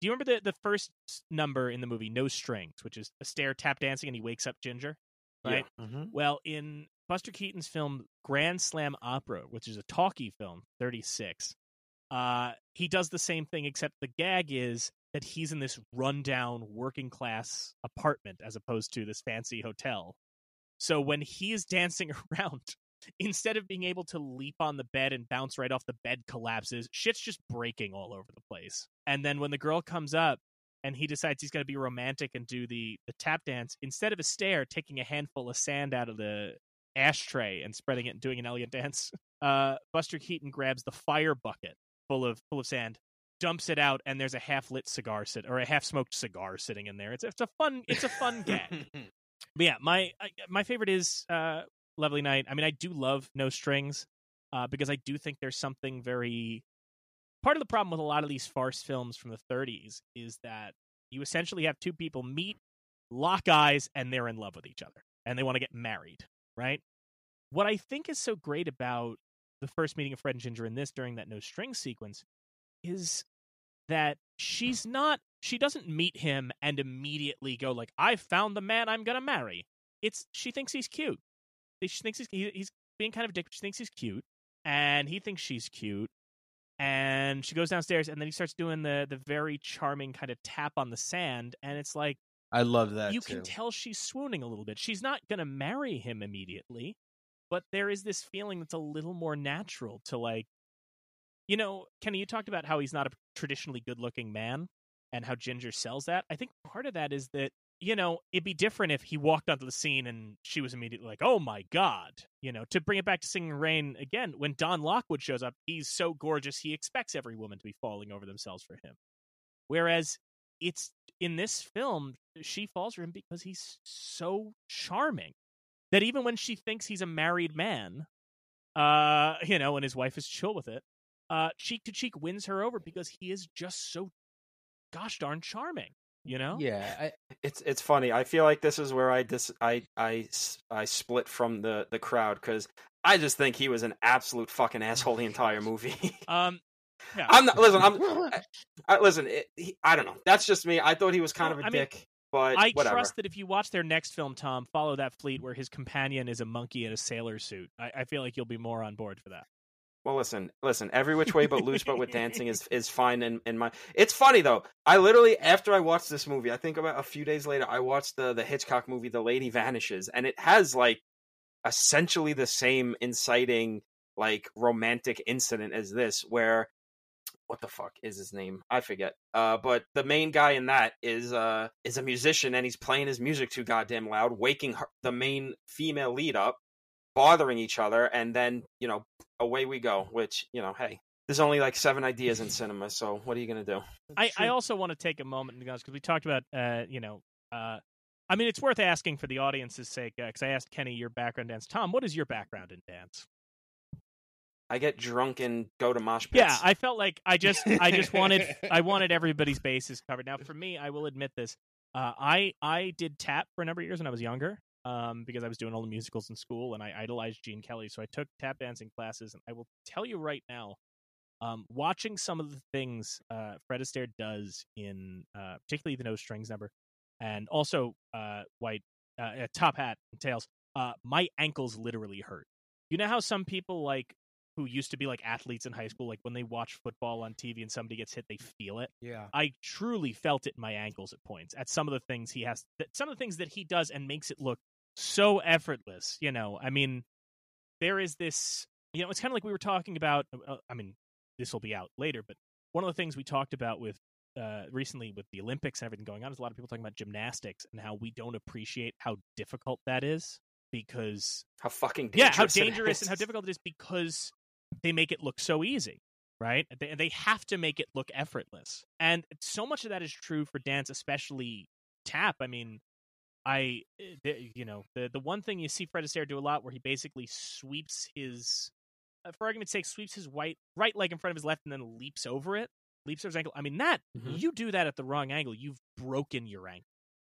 C: Do you remember the, the first number in the movie, No Strings, which is Astaire tap dancing and he wakes up Ginger? Right?
D: Yeah.
E: Mm-hmm.
C: Well, in Buster Keaton's film Grand Slam Opera, which is a talkie film, 36, uh, he does the same thing, except the gag is that he's in this rundown working class apartment as opposed to this fancy hotel. So when he is dancing around, instead of being able to leap on the bed and bounce right off the bed collapses, shit's just breaking all over the place. And then when the girl comes up and he decides he's going to be romantic and do the, the tap dance, instead of Astaire, taking a handful of sand out of the ashtray and spreading it and doing an elegant dance, uh, Buster Keaton grabs the fire bucket full of full of sand, dumps it out, and there's a half lit cigar sit or a half smoked cigar sitting in there. It's it's a fun it's a fun gag. But yeah, my my favorite is uh, Lovely Night. I mean, I do love No Strings uh, because I do think there's something very. Part of the problem with a lot of these farce films from the 30s is that you essentially have two people meet, lock eyes, and they're in love with each other, and they want to get married, right? What I think is so great about the first meeting of Fred and Ginger in this during that no string sequence is that she's not she doesn't meet him and immediately go like i found the man i'm gonna marry it's she thinks he's cute she thinks he's, he, he's being kind of a dick she thinks he's cute and he thinks she's cute and she goes downstairs and then he starts doing the the very charming kind of tap on the sand and it's like
E: I love that.
C: you
E: too.
C: can tell she's swooning a little bit she's not gonna marry him immediately but there is this feeling that's a little more natural to like you know kenny you talked about how he's not a traditionally good looking man and how ginger sells that. I think part of that is that you know it'd be different if he walked onto the scene and she was immediately like oh my god you know to bring it back to singing rain again when don lockwood shows up he's so gorgeous he expects every woman to be falling over themselves for him. Whereas it's in this film she falls for him because he's so charming that even when she thinks he's a married man, uh, you know, and his wife is chill with it, uh, cheek to cheek wins her over because he is just so gosh darn charming, you know?
E: Yeah, I,
D: It's it's funny. I feel like this is where I dis I I I split from the the crowd because I just think he was an absolute fucking asshole the entire movie.
C: Um, yeah.
D: I'm not listen. I'm I, I, listen. It, he, I don't know. That's just me. I thought he was kind
C: No,
D: of a
C: I mean,
D: dick, but
C: I
D: whatever.
C: trust that if you watch their next film, Tom, follow that fleet where his companion is a monkey in a sailor suit. I, I feel like you'll be more on board for that.
D: Well, listen, listen. Every which way but loose, but with dancing is is fine in in my. It's funny though. I literally after I watched this movie, I think about a few days later, I watched the the Hitchcock movie, The Lady Vanishes, and it has like essentially the same inciting like romantic incident as this where what the fuck is his name? I forget. Uh, but the main guy in that is uh is a musician and he's playing his music too goddamn loud, waking her, the main female lead up, bothering each other, and then you know away we go. Which you know, hey, there's only like seven ideas in cinema, so what are you gonna do?
C: I, I also want to take a moment because we talked about uh you know uh I mean it's worth asking for the audience's sake because I asked Kenny your background dance. Tom, what is your background in dance?
D: I get drunk and go to mosh pits.
C: Yeah, I felt like I just I just wanted I wanted everybody's bases covered. Now, for me, I will admit this. Uh, I I did tap for a number of years when I was younger, um, because I was doing all the musicals in school and I idolized Gene Kelly. So I took tap dancing classes, and I will tell you right now, um, watching some of the things uh, Fred Astaire does in uh, particularly the No Strings number, and also uh, White uh, Top Hat and Tails, uh, my ankles literally hurt. You know how some people like who used to be like athletes in high school, like when they watch football on TV and somebody gets hit, they feel it.
E: Yeah.
C: I truly felt it in my ankles at points at some of the things he has, that, some of the things that he does and makes it look so effortless. You know, I mean, there is this, you know, it's kind of like we were talking about. Uh, I mean, this will be out later, but one of the things we talked about with uh, recently with the Olympics and everything going on is a lot of people talking about gymnastics and how we don't appreciate how difficult that is because
D: how fucking
C: yeah, how dangerous and how difficult it is because they make it look so easy, right? They, they have to make it look effortless, and so much of that is true for dance, especially tap. I mean, I, eh, you know, the the one thing you see Fred Astaire do a lot, where he basically sweeps his, uh, for argument's sake, sweeps his white right leg in front of his left and then leaps over it, leaps over his ankle. I mean, that
D: Mhm.
C: you do that at the wrong angle, you've broken your ankle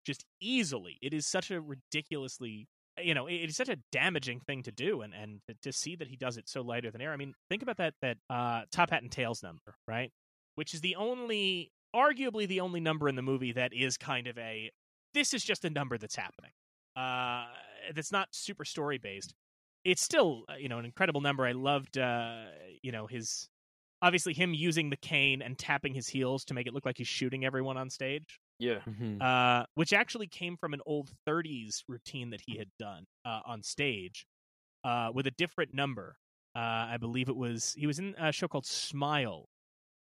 C: just easily. It is such a ridiculously you know, it's such a damaging thing to do, and and to- see that he does it so lighter than air. I mean, think about that that uh, top hat and tails number, right? Which is the only, arguably the only number in the movie that is kind of a this is just a number that's happening. Uh, that's not super story based. It's still, uh, you know, an incredible number. I loved, uh, you know, his obviously him using the cane and tapping his heels to make it look like he's shooting everyone on stage
D: Yeah.
E: Mhm.
C: uh, which actually came from an old 30s routine that he had done uh, on stage uh, with a different number. Uh, I believe it was he was in a show called Smile,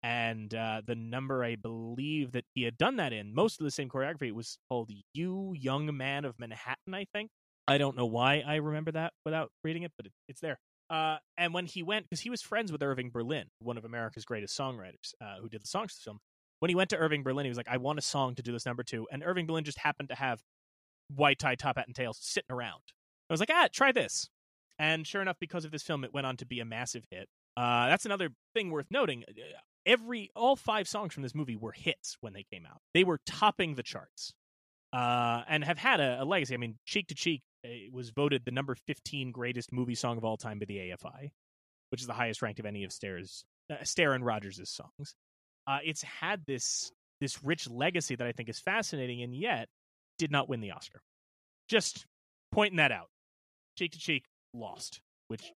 C: and uh, the number I believe that he had done that in, most of the same choreography, was called "You Young Man of Manhattan." I think. I don't know why I remember that without reading it, but it, it's there. Uh, and when he went, because he was friends with Irving Berlin, one of America's greatest songwriters, uh, who did the songs to the film when he went to Irving Berlin, he was like, I want a song to do this number two. And Irving Berlin just happened to have white tie, top hat, and tails sitting around. I was like, ah, try this. And sure enough, because of this film, it went on to be a massive hit. Uh, that's another thing worth noting. Every all five songs from this movie were hits when they came out. They were topping the charts, uh, and have had a, a legacy. I mean, Cheek to Cheek uh, was voted the number fifteen greatest movie song of all time by the AFI, which is the highest ranked of any of Astaire's, uh, Astaire and Rogers' songs uh, it's had this this rich legacy that I think is fascinating, and yet did not win the Oscar. Just pointing that out. Cheek to cheek, lost, which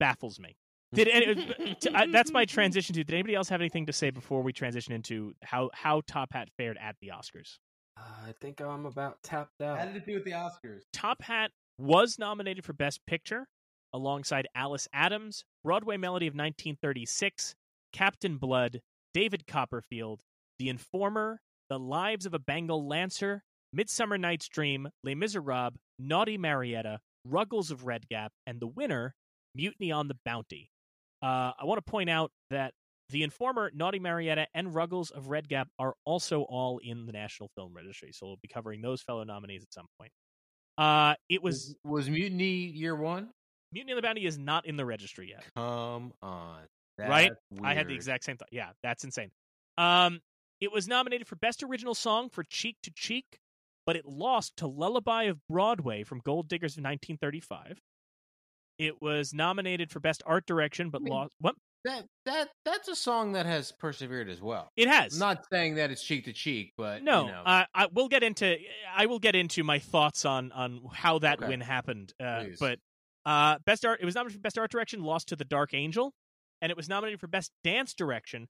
C: baffles me. Did any, t- I- that's my transition to? Did anybody else have anything to say before we transition into how how Top Hat fared at the Oscars?
D: Uh, I think I'm about tapped out.
E: How did it do with the Oscars?
C: Top Hat was nominated for Best Picture alongside Alice Adams, Broadway Melody of 1936, Captain Blood, David Copperfield, The Informer, The Lives of a Bengal Lancer, Midsummer Night's Dream, Les Miserables, Naughty Marietta, Ruggles of Red Gap, and the winner, Mutiny on the Bounty. Uh, I want to point out that The Informer, Naughty Marietta, and Ruggles of Red Gap are also all in the National Film Registry, so we'll be covering those fellow nominees at some point. Uh, it was
E: was Mutiny year one?
C: Mutiny on the Bounty is not in the registry yet.
E: Come on,
C: Right?
E: That's
C: I had the exact same thought. Yeah, that's insane. Um, it was nominated for Best Original Song for Cheek to Cheek, but it lost to Lullaby of Broadway from Gold Diggers of 1935. It was nominated for Best Art Direction, but
E: I mean-
C: lost. What?
E: that that that's a song that has persevered as well.
C: It has.
E: I'm not saying that it's cheek to cheek, but
C: no,
E: you know,
C: uh, I will get into. I will get into my thoughts on on how that
E: Okay.
C: win happened. Uh, but uh, best art. It was nominated for best art direction, lost to The Dark Angel, and it was nominated for best dance direction,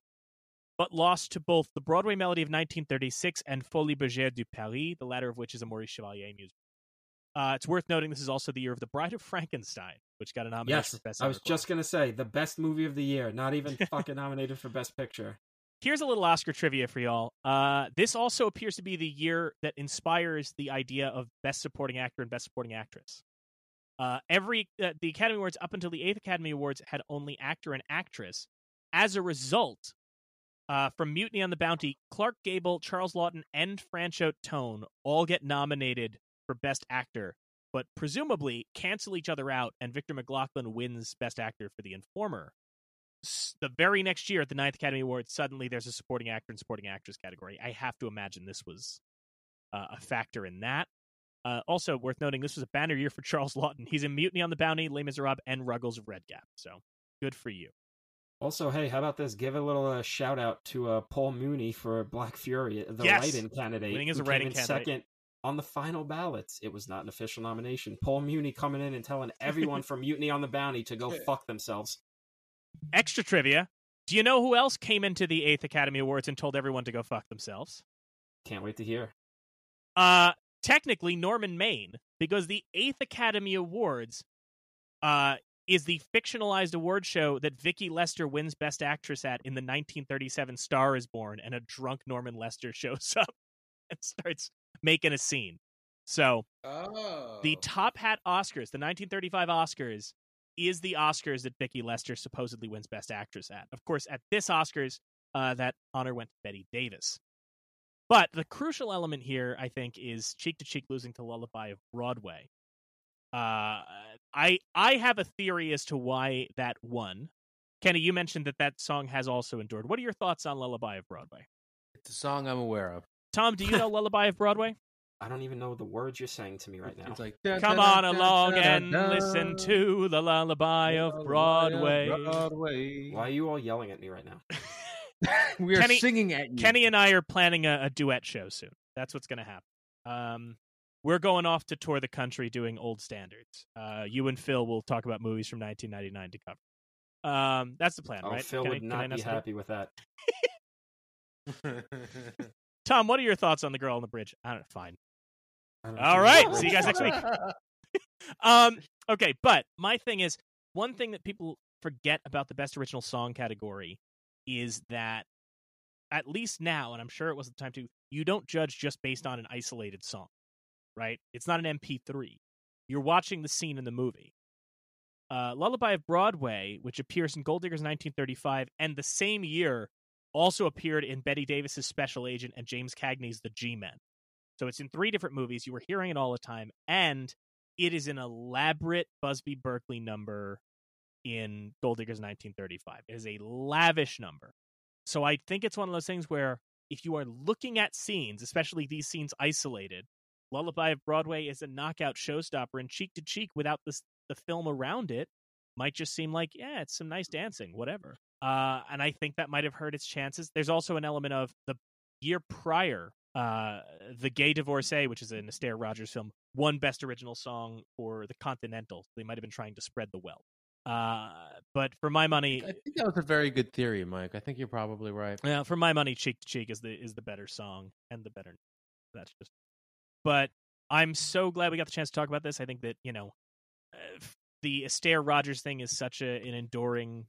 C: but lost to both the Broadway Melody of 1936 and Folie Bergère du Paris, the latter of which is a Maurice Chevalier music. Uh, it's worth noting this is also the year of The Bride of Frankenstein, which got a nomination
D: Yes,
C: for Best
D: I was just gonna say the best movie of the year, not even fucking nominated for Best Picture.
C: Here's a little Oscar trivia for y'all. Uh, this also appears to be the year that inspires the idea of Best Supporting Actor and Best Supporting Actress. Uh, every uh, the Academy Awards up until the Eighth Academy Awards had only actor and actress. As a result, uh, from Mutiny on the Bounty, Clark Gable, Charles Laughton, and Franchot Tone all get nominated for Best Actor, but presumably cancel each other out, and Victor McLaglen wins Best Actor for The Informer the very next year at the Ninth Academy Awards, suddenly there's a supporting actor and supporting actress category. I have to imagine this was uh, a factor in that. Uh, also worth noting, this was a banner year for Charles Laughton. He's in Mutiny on the Bounty, Les Miserables, and Ruggles of Red Gap. So good for you.
D: Also, hey, how about this? Give a little uh, shout out to uh, Paul Muni for Black Fury, the
C: Yes!
D: write-in candidate.
C: Winning as a write-in
D: came in
C: candidate.
D: second on the final ballots. It was not an official nomination. Paul Muni coming in and telling everyone from Mutiny on the Bounty to go fuck themselves.
C: Extra trivia. Do you know who else came into the Eighth Academy Awards and told everyone to go fuck themselves?
D: Can't wait to hear.
C: Uh, technically Norman Maine, because the Eighth Academy Awards uh, is the fictionalized award show that Vicki Lester wins Best Actress at in the 1937 Star is Born, and a drunk Norman Lester shows up and starts making a scene. So
E: Oh.
C: the Top Hat Oscars, the 1935 Oscars, is the Oscars that Vicki Lester supposedly wins Best Actress at. Of course, at this Oscars, uh, that honor went to Bette Davis. But the crucial element here, I think, is Cheek to Cheek losing to Lullaby of Broadway. Uh, I I have a theory as to why that won. Kenny, you mentioned that that song has also endured. What are your thoughts on Lullaby of Broadway?
E: It's a song I'm aware of.
C: Tom, do you know Lullaby of Broadway?
D: I don't even know the words you're saying to me right now.
E: It's like
C: Come on along and listen to the lullaby of Broadway.
E: Broadway.
D: Why are you all yelling at me right now?
E: we are
C: Kenny-
E: singing at you.
C: Kenny and I are planning a, a duet show soon. That's what's going to happen. Um, we're going off to tour the country doing old standards. Uh, you and Phil will talk about movies from 1999 to cover. Um, that's the plan,
D: Oh,
C: right?
D: Phil
C: Kenny?
D: would not be
C: say that?
D: happy with that.
C: Tom, what are your thoughts on the girl on the bridge? I don't know. Fine.
D: I don't
C: All
D: think
C: right,
D: it's-
C: see you guys next week. Um, okay, but my thing is one thing that people forget about the best original song category is that at least now, and I'm sure it was the time too, you don't judge just based on an isolated song, right? It's not an MP3. You're watching the scene in the movie. Uh, Lullaby of Broadway, which appears in Gold Digger's 1935, and the same year also appeared in Bette Davis's Special Agent and James Cagney's The G-Men. So it's in three different movies. You were hearing it all the time, and it is an elaborate Busby Berkeley number in Gold Digger's 1935. It is a lavish number. So I think it's one of those things where if you are looking at scenes, especially these scenes isolated, Lullaby of Broadway is a knockout showstopper, and cheek to cheek without the the film around it might just seem like yeah, it's some nice dancing, whatever. Uh, and I think that might have hurt its chances. There's also an element of the year prior, uh, the Gay Divorcee, which is an Astaire Rogers film, won Best Original Song for the Continental. They might have been trying to spread the wealth. Uh, but for my money,
E: I think that was a very good theory, Mike. I think you're probably right.
C: yeah, for my money, Cheek to Cheek is the is the better song and the better. That's just. But I'm so glad we got the chance to talk about this. I think that you know, uh, the Astaire Rogers thing is such a, an enduring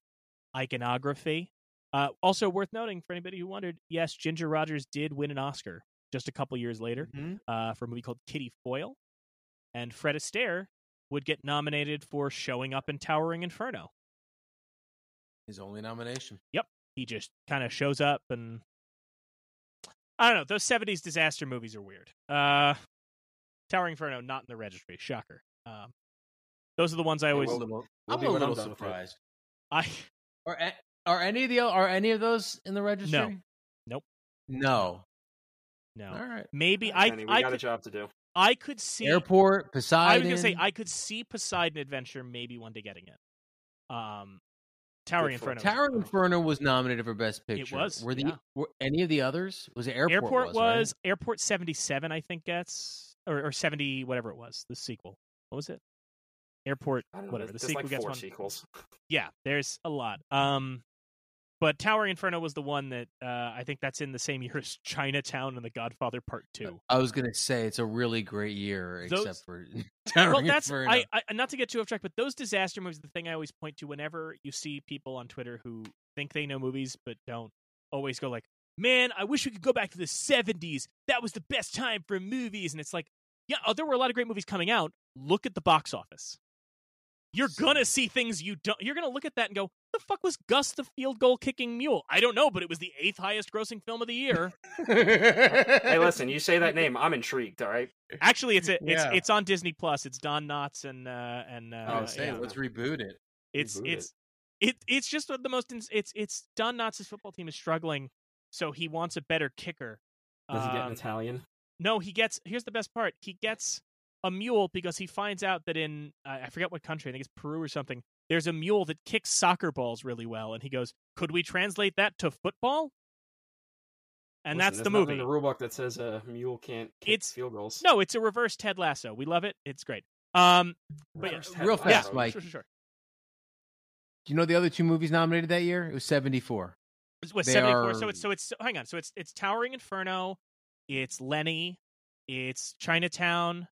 C: iconography. Uh, also worth noting for anybody who wondered, yes, Ginger Rogers did win an Oscar just a couple years later
E: Mhm.
C: uh, for a movie called Kitty Foyle, and Fred Astaire would get nominated for showing up in Towering Inferno.
E: His only nomination. Yep.
C: He just kind of shows up and I don't know. Those '70s disaster movies are weird. Uh, Towering Inferno not in the registry. Shocker. Um, those are the ones I always.
D: well,
E: I'm a little,
D: We'll
E: I'm a little
D: done with it.
E: surprised.
C: I
E: Are a- are any of the are any of those in the registry? No.
C: Nope.
E: No.
C: no.
E: All right.
C: Maybe I
D: Kenny, we
C: I
D: got a job to do.
C: I could see.
E: Airport, Poseidon.
C: I was gonna say I could see Poseidon Adventure maybe one day getting it. Um, Towering
D: Good.
C: Inferno.
E: Tower Inferno was nominated for Best Picture.
C: It was,
E: Were the
C: yeah.
E: were any of the others? Was it Airport?
C: Airport
E: was,
C: was,
E: right?
C: Airport 77, I think gets or, or 70 whatever it was. The sequel. What was it? Airport
D: I don't know.
C: whatever. The sequel
D: like
C: gets
D: four
C: one.
D: sequels.
C: yeah there's a lot um but Tower Inferno was the one that uh, I think that's in the same year as Chinatown and The Godfather Part Two.
E: I was gonna say it's a really great year,
C: Those-
E: except for
C: well, that's
E: Inferno.
C: I, I not to get too off track, but those disaster movies. The thing I always point to whenever you see people on Twitter who think they know movies but don't, always go like, "Man, I wish we could go back to the '70s. That was the best time for movies." And it's like, yeah, oh, there were a lot of great movies coming out. Look at the box office. You're gonna see things you don't. You're gonna look at that and go, "The fuck was Gus the field goal kicking mule?" I don't know, but it was the eighth highest grossing film of the year.
D: Hey, listen, you say that name, I'm intrigued. All right.
C: Actually, it's a, it's
E: Yeah.
C: it's on Disney Plus. It's Don Knotts and uh, and uh,
E: Oh, say
C: yeah.
E: let's reboot it.
C: it's
D: Reboot it.
C: it's it it's just the most ins- it's it's Don Knotts' football team is struggling, so he wants a better kicker.
D: Does he get
C: Um,
D: an Italian?
C: no, he gets. Here's the best part. He gets a mule because he finds out that in uh, I forget what country. I think it's Peru or something. There's a mule that kicks soccer balls really well, and he goes, "Could we translate that to football?" And
D: Listen,
C: that's the
D: nothing
C: movie.
D: in the rule book that says a mule can't kick
C: It's-
D: field goals.
C: No, it's a reverse Ted Lasso. We love it. It's great. Um, but yeah,
E: real fast,
D: Lasso.
E: Mike.
C: sure, sure, sure.
E: Do you know the other two movies nominated that year? It was seventy four.
C: It was
E: They
C: 74. So it's so it's hang on. So it's it's Towering Inferno, it's Lenny, it's Chinatown,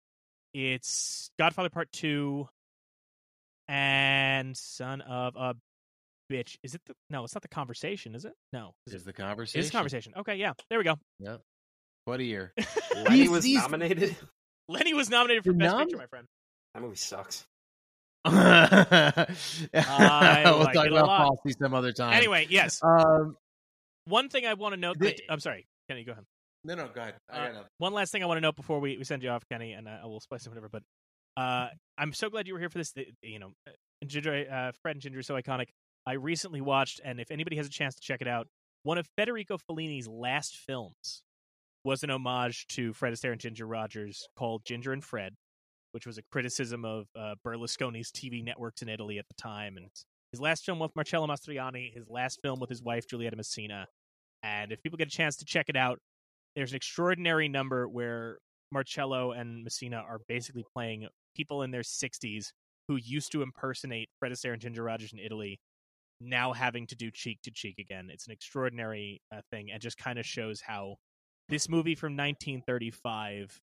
C: it's Godfather Part 2 and Son of a bitch. Is it the No, it's not the conversation, is it? No. Is
E: Is
C: it,
E: the
C: it
E: conversation?
C: is the conversation. Okay, yeah. There we go.
E: What a year!
D: Lenny was
E: these-
D: nominated.
C: Lenny was nominated for
E: The
C: best
E: nom-
C: picture, my friend.
D: That movie sucks.
E: we'll
C: like
E: talk
C: it
E: about
C: lot.
E: Fosse some other time.
C: Anyway, yes.
E: um,
C: One thing I want to note
E: The-
C: I'm sorry. Kenny, go ahead.
E: no, no, go ahead. I
C: Uh,
E: got
C: one last thing I want to note before we, we send you off, Kenny, and uh, I will spice it whatever. But uh, I'm so glad you were here for this. The- You know, uh, Ginger, uh, Fred and Ginger so iconic. I recently watched, and if anybody has a chance to check it out, one of Federico Fellini's last films was an homage to Fred Astaire and Ginger Rogers called Ginger and Fred, which was a criticism of uh, Berlusconi's TV networks in Italy at the time. And his last film with Marcello Mastroianni, his last film with his wife Giulietta Masina. And if people get a chance to check it out, there's an extraordinary number where Marcello and Masina are basically playing people in their 60s who used to impersonate Fred Astaire and Ginger Rogers in Italy, now having to do cheek to cheek again. It's an extraordinary uh, thing and just kind of shows how this movie from 1935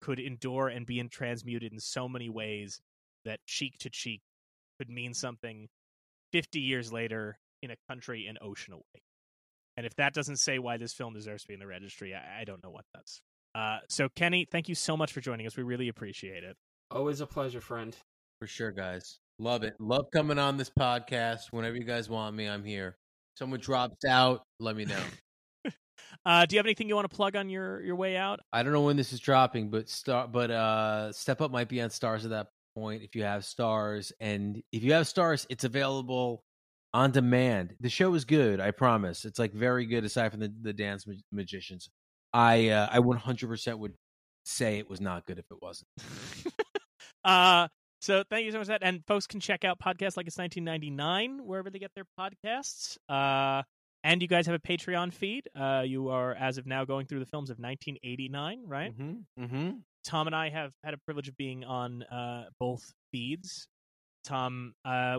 C: could endure and be transmuted in so many ways that cheek to cheek could mean something 50 years later in a country an ocean away. And if that doesn't say why this film deserves to be in the registry, I, I don't know what does. Uh, so, Kenny, thank you so much for joining us. We really appreciate it.
D: Always a pleasure, friend.
E: For sure, guys. Love it. Love coming on this podcast. Whenever you guys want me, I'm here. Someone drops out, let me know.
C: Uh, do you have anything you want to plug on your, your way out?
E: I don't know when this is dropping, but star but uh Step Up might be on Starz at that point if you have Starz. And if you have Starz, it's available on demand. The show is good, I promise. It's like very good aside from the, the dance ma- magicians. I uh, I 100% would say it was not good if it wasn't.
C: uh, so thank you so much for that. And folks can check out podcasts like it's 1999 wherever they get their podcasts. Uh, and you guys have a Patreon feed. Uh, you are as of now going through the films of 1989, right?
E: Mm-hmm. Mm-hmm.
C: Tom and I have had a privilege of being on uh, both feeds. Tom, uh,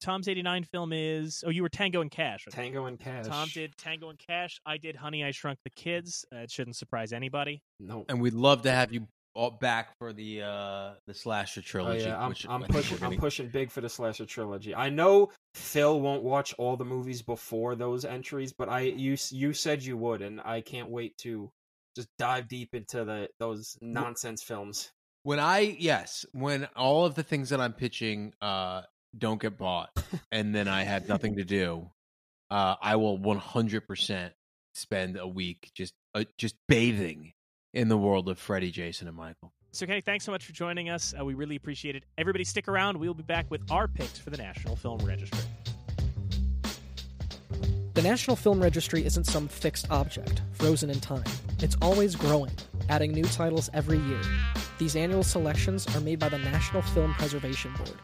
C: Tom's 89 film is oh, you were Tango and Cash. Right?
D: Tango and Cash.
C: Tom did Tango and Cash. I did Honey, I Shrunk the Kids. Uh, it shouldn't surprise anybody.
D: No.
E: And we'd love to have you all back for the uh the slasher
D: Oh
E: trilogy.
D: yeah, I'm, I'm pushing.
E: we're
D: I'm pushing big for the slasher trilogy. I know Phil won't watch all the movies before those entries, but I you you said you would, and I can't wait to just dive deep into the those nonsense films.
E: When I yes, when all of the things that I'm pitching uh don't get bought and then I have nothing to do, uh I will 100% spend a week just uh, just bathing in the world of Freddy, Jason and Michael.
C: So, Kenny, thanks so much for joining us. Uh, we really appreciate it. Everybody, stick around. We'll be back with our picks for the National Film Registry.
A: The National Film Registry isn't some fixed object, frozen in time. It's always growing, adding new titles every year. These annual selections are made by the National Film Preservation Board,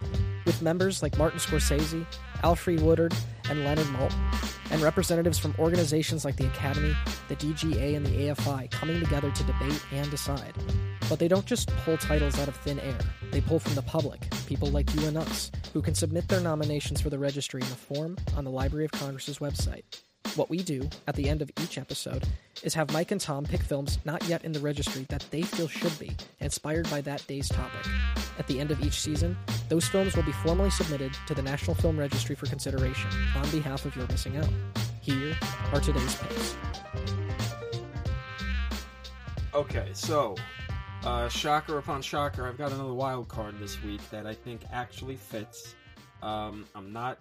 A: with members like Martin Scorsese, Alfre Woodard, and Leonard Maltin, and representatives from organizations like the Academy, the DGA, and the AFI coming together to debate and decide. But they don't just pull titles out of thin air. They pull from the public, people like you and us, who can submit their nominations for the registry in a form on the Library of Congress's website. What we do at the end of each episode is have Mike and Tom pick films not yet in the registry that they feel should be, inspired by that day's topic. At the end of each season, those films will be formally submitted to the National Film Registry for consideration on behalf of You're Missing Out. Here are today's picks.
D: Okay, so uh, shocker upon shocker, I've got another wild card this week that I think actually fits. Um, I'm not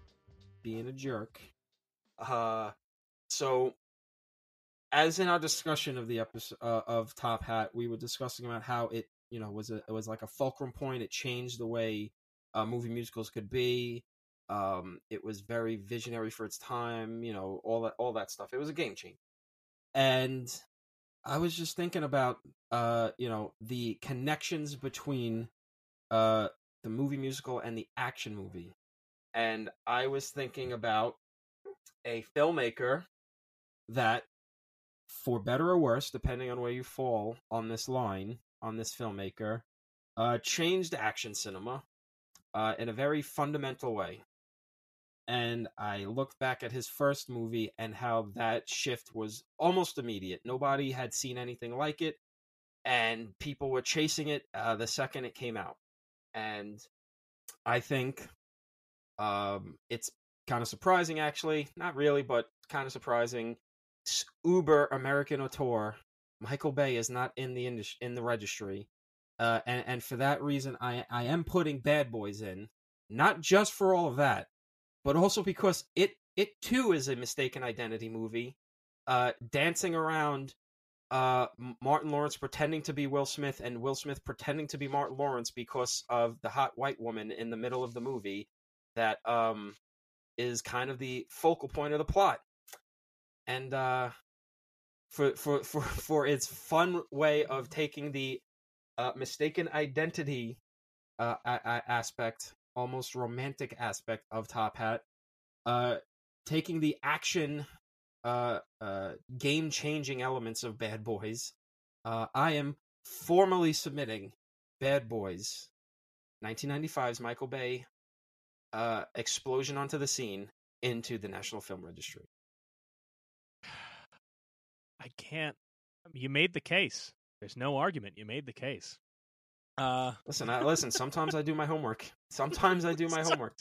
D: being a jerk. Uh, so as in our discussion of the episode uh, of Top Hat, we were discussing about how it, you know, was a it was like a fulcrum point. It changed the way uh, movie musicals could be. Um, it was very visionary for its time. You know, all that all that stuff. It was a game changer. And I was just thinking about, uh, you know, the connections between uh the movie musical and the action movie, and I was thinking about a filmmaker that for better or worse, depending on where you fall on this line, on this filmmaker, uh, changed action cinema uh, in a very fundamental way. And I looked back at his first movie and how that shift was almost immediate. Nobody had seen anything like it, and people were chasing it uh, the second it came out. And I think um, it's kind of surprising, actually. Not really, but kind of surprising uber American auteur, Michael Bay is not in the indus- in the registry, uh, and and for that reason, I I am putting Bad Boys in, not just for all of that, but also because it it too is a mistaken identity movie, uh, dancing around. Uh, Martin Lawrence pretending to be Will Smith and Will Smith pretending to be Martin Lawrence because of the hot white woman in the middle of the movie that um is kind of the focal point of the plot and uh, for for for for its fun way of taking the uh, mistaken identity uh, aspect, almost romantic aspect of Top Hat, uh, taking the action, uh, uh, game changing elements of Bad Boys. Uh, I am formally submitting Bad Boys, 1995's Michael Bay uh, explosion onto the scene into the National Film Registry.
C: I can't. You made the case. There's no argument. You made the case. Uh,
D: listen, I, listen. Sometimes I do my homework. Sometimes I do my homework.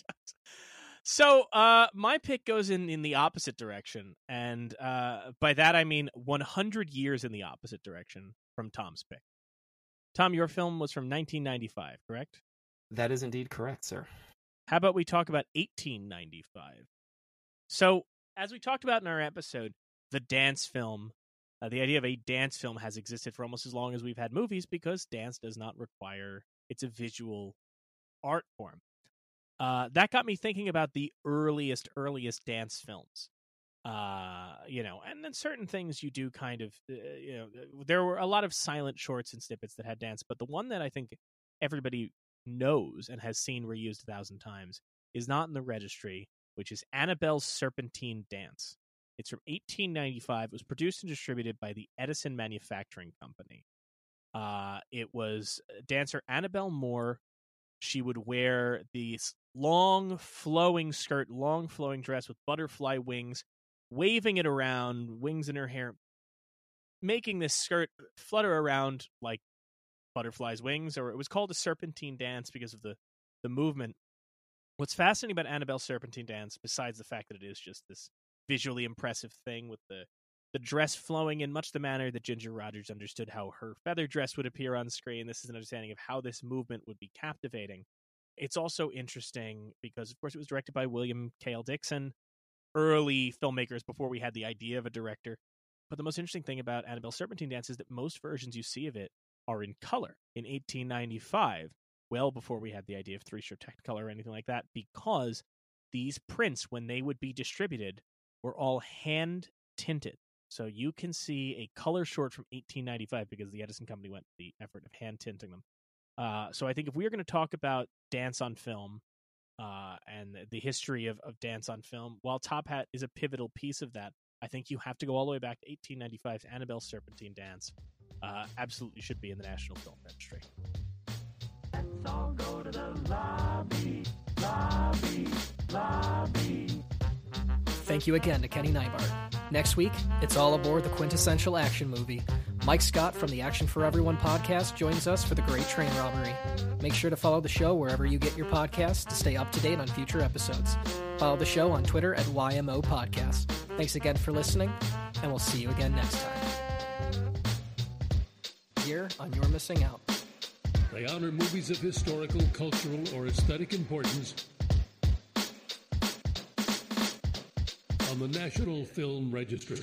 C: So, uh, my pick goes in in the opposite direction, and uh, by that I mean 100 years in the opposite direction from Tom's pick. Tom, your film was from 1995, correct?
D: That is indeed correct, sir.
C: How about we talk about 1895? So, as we talked about in our episode, the dance film uh, the idea of a dance film has existed for almost as long as we've had movies because dance does not require it's a visual art form. Uh, that got me thinking about the earliest, earliest dance films. Uh, you know, and then certain things you do kind of, uh, you know, there were a lot of silent shorts and snippets that had dance, but the one that I think everybody knows and has seen reused a thousand times is not in the registry, which is Annabelle's Serpentine Dance. It's from 1895. It was produced and distributed by the Edison Manufacturing Company. Uh, it was uh, dancer Annabelle Moore. She would wear this long flowing skirt, long flowing dress with butterfly wings, waving it around, wings in her hair, making this skirt flutter around like butterflies' wings. Or it was called a serpentine dance because of the the movement. What's fascinating about Annabelle's serpentine dance, besides the fact that it is just this visually impressive thing with the the dress flowing in much the manner that Ginger Rogers understood how her feather dress would appear on screen. This is an understanding of how this movement would be captivating. It's also interesting because, of course, it was directed by William K.L. Dickson, early filmmakers before we had the idea of a director. But the most interesting thing about Annabelle Serpentine Dance is that most versions you see of it are in color in 1895, well before we had the idea of three show Technicolor or anything like that, because these prints, when they would be distributed, were all hand tinted. So you can see a color short from 1895 because the Edison Company went the effort of hand tinting them. Uh, so I think if we are going to talk about dance on film uh, and the history of, of dance on film, while Top Hat is a pivotal piece of that, I think you have to go all the way back to 1895's Annabelle Serpentine Dance. uh, absolutely should be in the National Film Registry.
A: Thank you again to Kenny Neibart. Next week, it's all aboard the quintessential action movie. Mike Scott from the Action for Everyone podcast joins us for the Great Train Robbery. Make sure to follow the show wherever you get your podcasts to stay up to date on future episodes. Follow the show on Twitter at YMO Podcast. Thanks again for listening, and we'll see you again next time. Here on You're Missing Out.
F: They honor movies of historical, cultural, or aesthetic importance on the National Film Registry.